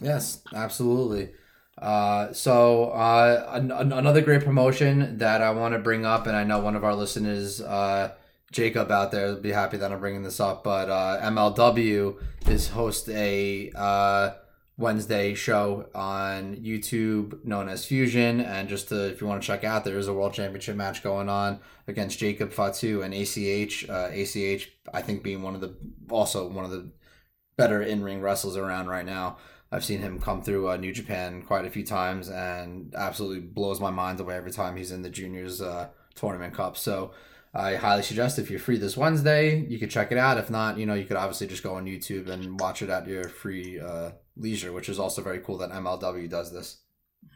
Yes, absolutely. Uh, so uh, an- another great promotion that I want to bring up, and I know one of our listeners, uh, Jacob out there, will be happy that I'm bringing this up. But uh, MLW is host a uh, Wednesday show on YouTube known as Fusion. And just to, if you want to check out, there is a World Championship match going on against Jacob Fatu and ACH. Uh, ACH, I think, being one of the also one of the better in ring wrestlers around right now. I've seen him come through uh, New Japan quite a few times and absolutely blows my mind away every time he's in the juniors uh, tournament cup. So I highly suggest if you're free this Wednesday, you could check it out. If not, you know, you could obviously just go on YouTube and watch it at your free uh, leisure, which is also very cool that MLW does this.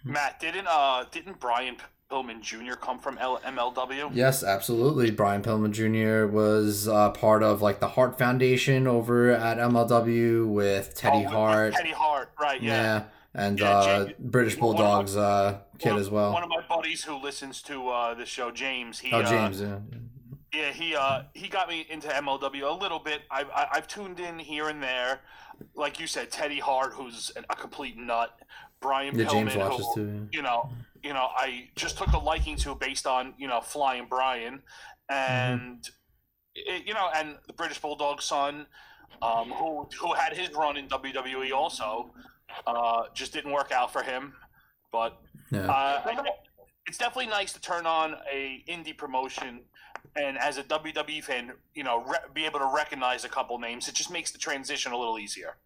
Matt, didn't uh didn't Brian Pillman Jr. come from L- MLW? Yes, absolutely. Brian Pillman Jr. was uh, part of like the Hart Foundation over at MLW with Teddy oh, Hart. Teddy Hart, right? Yeah. yeah. And yeah, uh, James, British Bulldogs my, uh, kid of, as well. One of my buddies who listens to uh, the show, James. He, oh, James. Uh, yeah. Yeah, he uh, he got me into MLW a little bit. I've I've tuned in here and there, like you said, Teddy Hart, who's a complete nut. Brian yeah, Pillman, James watches who, too. Yeah. You know, you know, I just took a liking to based on you know Flying Brian, and mm-hmm. it, you know, and the British Bulldog son, um, who who had his run in WWE also, uh, just didn't work out for him. But Yeah. uh, it's definitely nice to turn on a indie promotion, and as a WWE fan, you know, re- be able to recognize a couple names. It just makes the transition a little easier.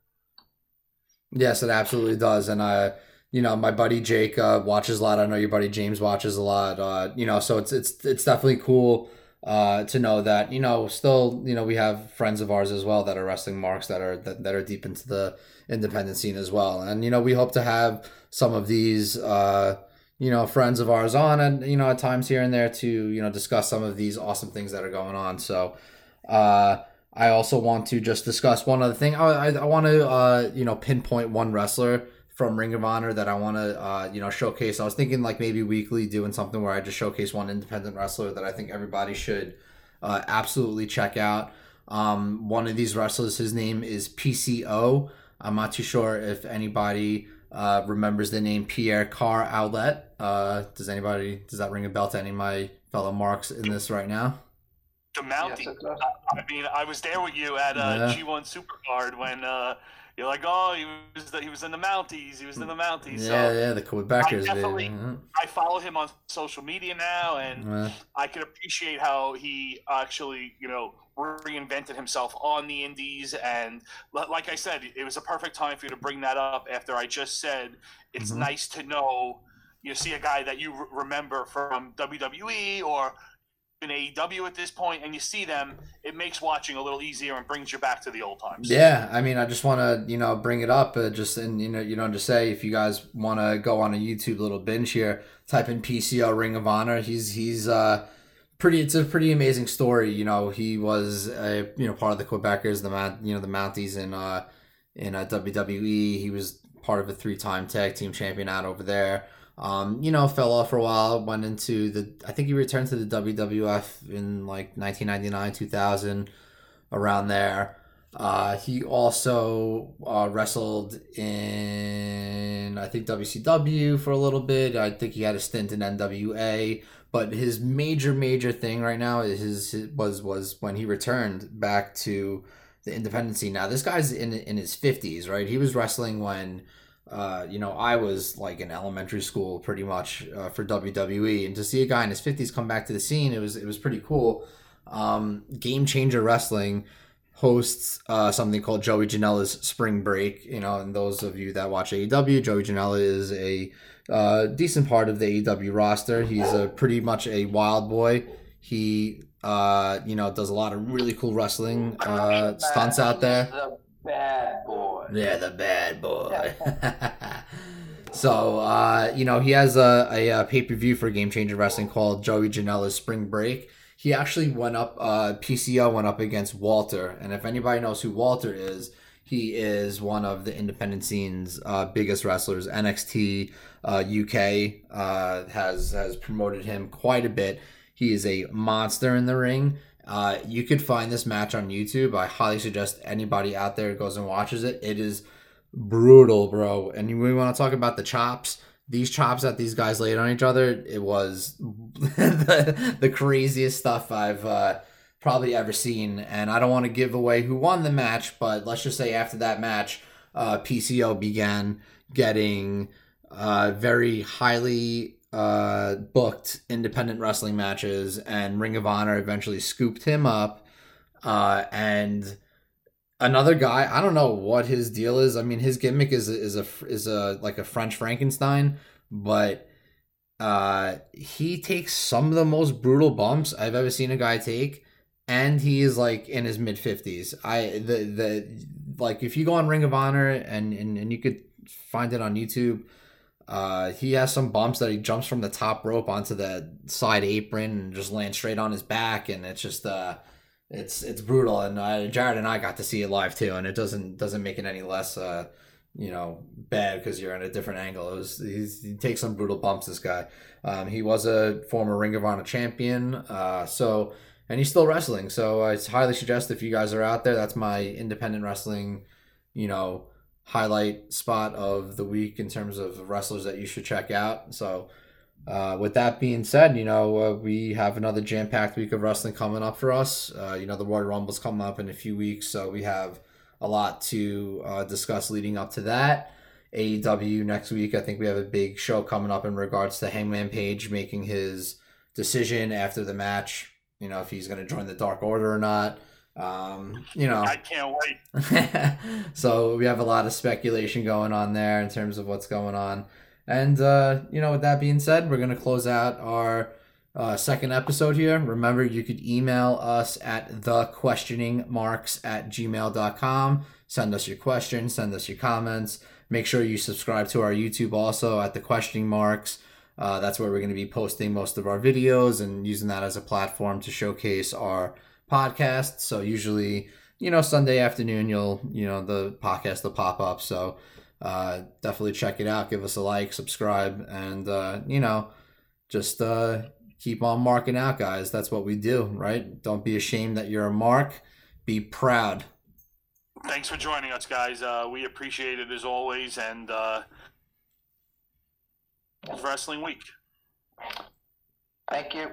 Yes, it absolutely does. And uh, you know, my buddy Jake uh, watches a lot. I know your buddy James watches a lot. Uh, you know, so it's it's it's definitely cool uh to know that you know still you know we have friends of ours as well that are wrestling marks that are that, that are deep into the independent scene as well and you know we hope to have some of these uh you know friends of ours on and you know at times here and there to you know discuss some of these awesome things that are going on. So uh i also want to just discuss one other thing. I, I, I want to uh you know pinpoint one wrestler from ring of honor that i want to uh you know showcase. I was thinking like maybe weekly doing something where i just showcase one independent wrestler that i think everybody should uh absolutely check out. Um one of these wrestlers his name is pco i'm not too sure if anybody uh, remembers the name Pierre Carl Ouellet. Uh, does anybody does that ring a bell to any of my fellow marks in this right now? The Yes, Mountie. it does. I mean, I was there with you at uh, Yeah. G1 Supercard when uh, you're like, oh, he was the, he was in the Mounties, he was in the Mounties. Yeah, So yeah, the Quebecers, definitely- baby. Mhm. I follow him on social media now, and Yeah. I can appreciate how he actually, you know, reinvented himself on the indies. And like I said, it was a perfect time for you to bring that up after I just said it's Mhm. nice to know you see a guy that you remember from WWE or in AEW at this point, and you see them, it makes watching a little easier and brings you back to the old times. Yeah, I mean, I just want to, you know, bring it up, uh, just and you know, you know, just say if you guys want to go on a YouTube little binge here, type in PCO Ring of Honor. He's he's uh pretty. It's a pretty amazing story. You know, he was a you know part of the Quebecers, the Mount, you know, the Mounties in uh in uh, WWE. He was part of a three time tag team champion out over there. Um, you know, fell off for a while, went into the I think he returned to the WWF in like 1999, 2000, around there. Uh, he also uh, wrestled in I think WCW for a little bit. I think he had a stint in NWA, but his major major thing right now is his, his was was when he returned back to the independent scene. Now this guy's in in his fifties, right? He was wrestling when uh, you know, I was like in elementary school pretty much uh, for WWE, and to see a guy in his fifties come back to the scene, it was it was pretty cool. Um, Game Changer Wrestling hosts uh, something called Joey Janela's Spring Break. You know, and those of you that watch AEW, Joey Janela is a uh, decent part of the AEW roster. He's a pretty much a wild boy. He uh, you know does a lot of really cool wrestling uh, stunts out there. The bad boy. Yeah, the bad boy. so, uh, you know, he has a, a, a pay per view for Game Changer Wrestling called Joey Janela's Spring Break. He actually went up, uh, PCO went up against Walter. And if anybody knows who Walter is, he is one of the independent scene's uh, biggest wrestlers. NXT uh, UK uh, has has promoted him quite a bit. He is a monster in the ring. Uh, you could find this match on YouTube. I highly suggest anybody out there goes and watches it. It is brutal, bro. And we want to talk about the chops. These chops that these guys laid on each other, it was the, the craziest stuff I've uh, probably ever seen. And I don't want to give away who won the match, but let's just say after that match, uh, PCO began getting uh, very highly uh, booked independent wrestling matches, and Ring of Honor eventually scooped him up. Uh, and another guy, I don't know what his deal is. I mean, his gimmick is is a is a like a French Frankenstein, but uh, he takes some of the most brutal bumps I've ever seen a guy take, and he is like in his mid fifties. I the the like if you go on Ring of Honor and and, and you could find it on YouTube. Uh, he has some bumps that he jumps from the top rope onto the side apron and just lands straight on his back, and it's just uh, it's it's brutal. And uh, Jared and I got to see it live too, and it doesn't doesn't make it any less uh, you know, bad because you're at a different angle. It was he takes some brutal bumps. This guy, um, he was a former Ring of Honor champion, uh, so and he's still wrestling. So I highly suggest if you guys are out there, that's my independent wrestling, you know highlight spot of the week in terms of wrestlers that you should check out. So uh, with that being said, you know, uh, we have another jam packed week of wrestling coming up for us. Uh, you know, the Royal Rumble's coming up in a few weeks, so we have a lot to uh, discuss leading up to that. AEW next week, I think we have a big show coming up in regards to Hangman Page making his decision after the match. You know, if he's going to join the Dark Order or not. Um, you know, I can't wait. so we have a lot of speculation going on there in terms of what's going on. And, uh, you know, with that being said, we're going to close out our uh, second episode here. Remember, you could email us at thequestioningmarks at gmail.com. Send us your questions, send us your comments. Make sure you subscribe to our YouTube also at the questioning marks. Uh, that's where we're going to be posting most of our videos and using that as a platform to showcase our podcast. So usually, you know, Sunday afternoon, you'll, you know, the podcast will pop up. So uh, definitely check it out. Give us a like, subscribe, and uh, you know, just uh, keep on marking out, guys. That's what we do, right? Don't be ashamed that you're a mark. Be proud. Thanks for joining us, guys. Uh, we appreciate it as always, and uh, wrestling week. Thank you.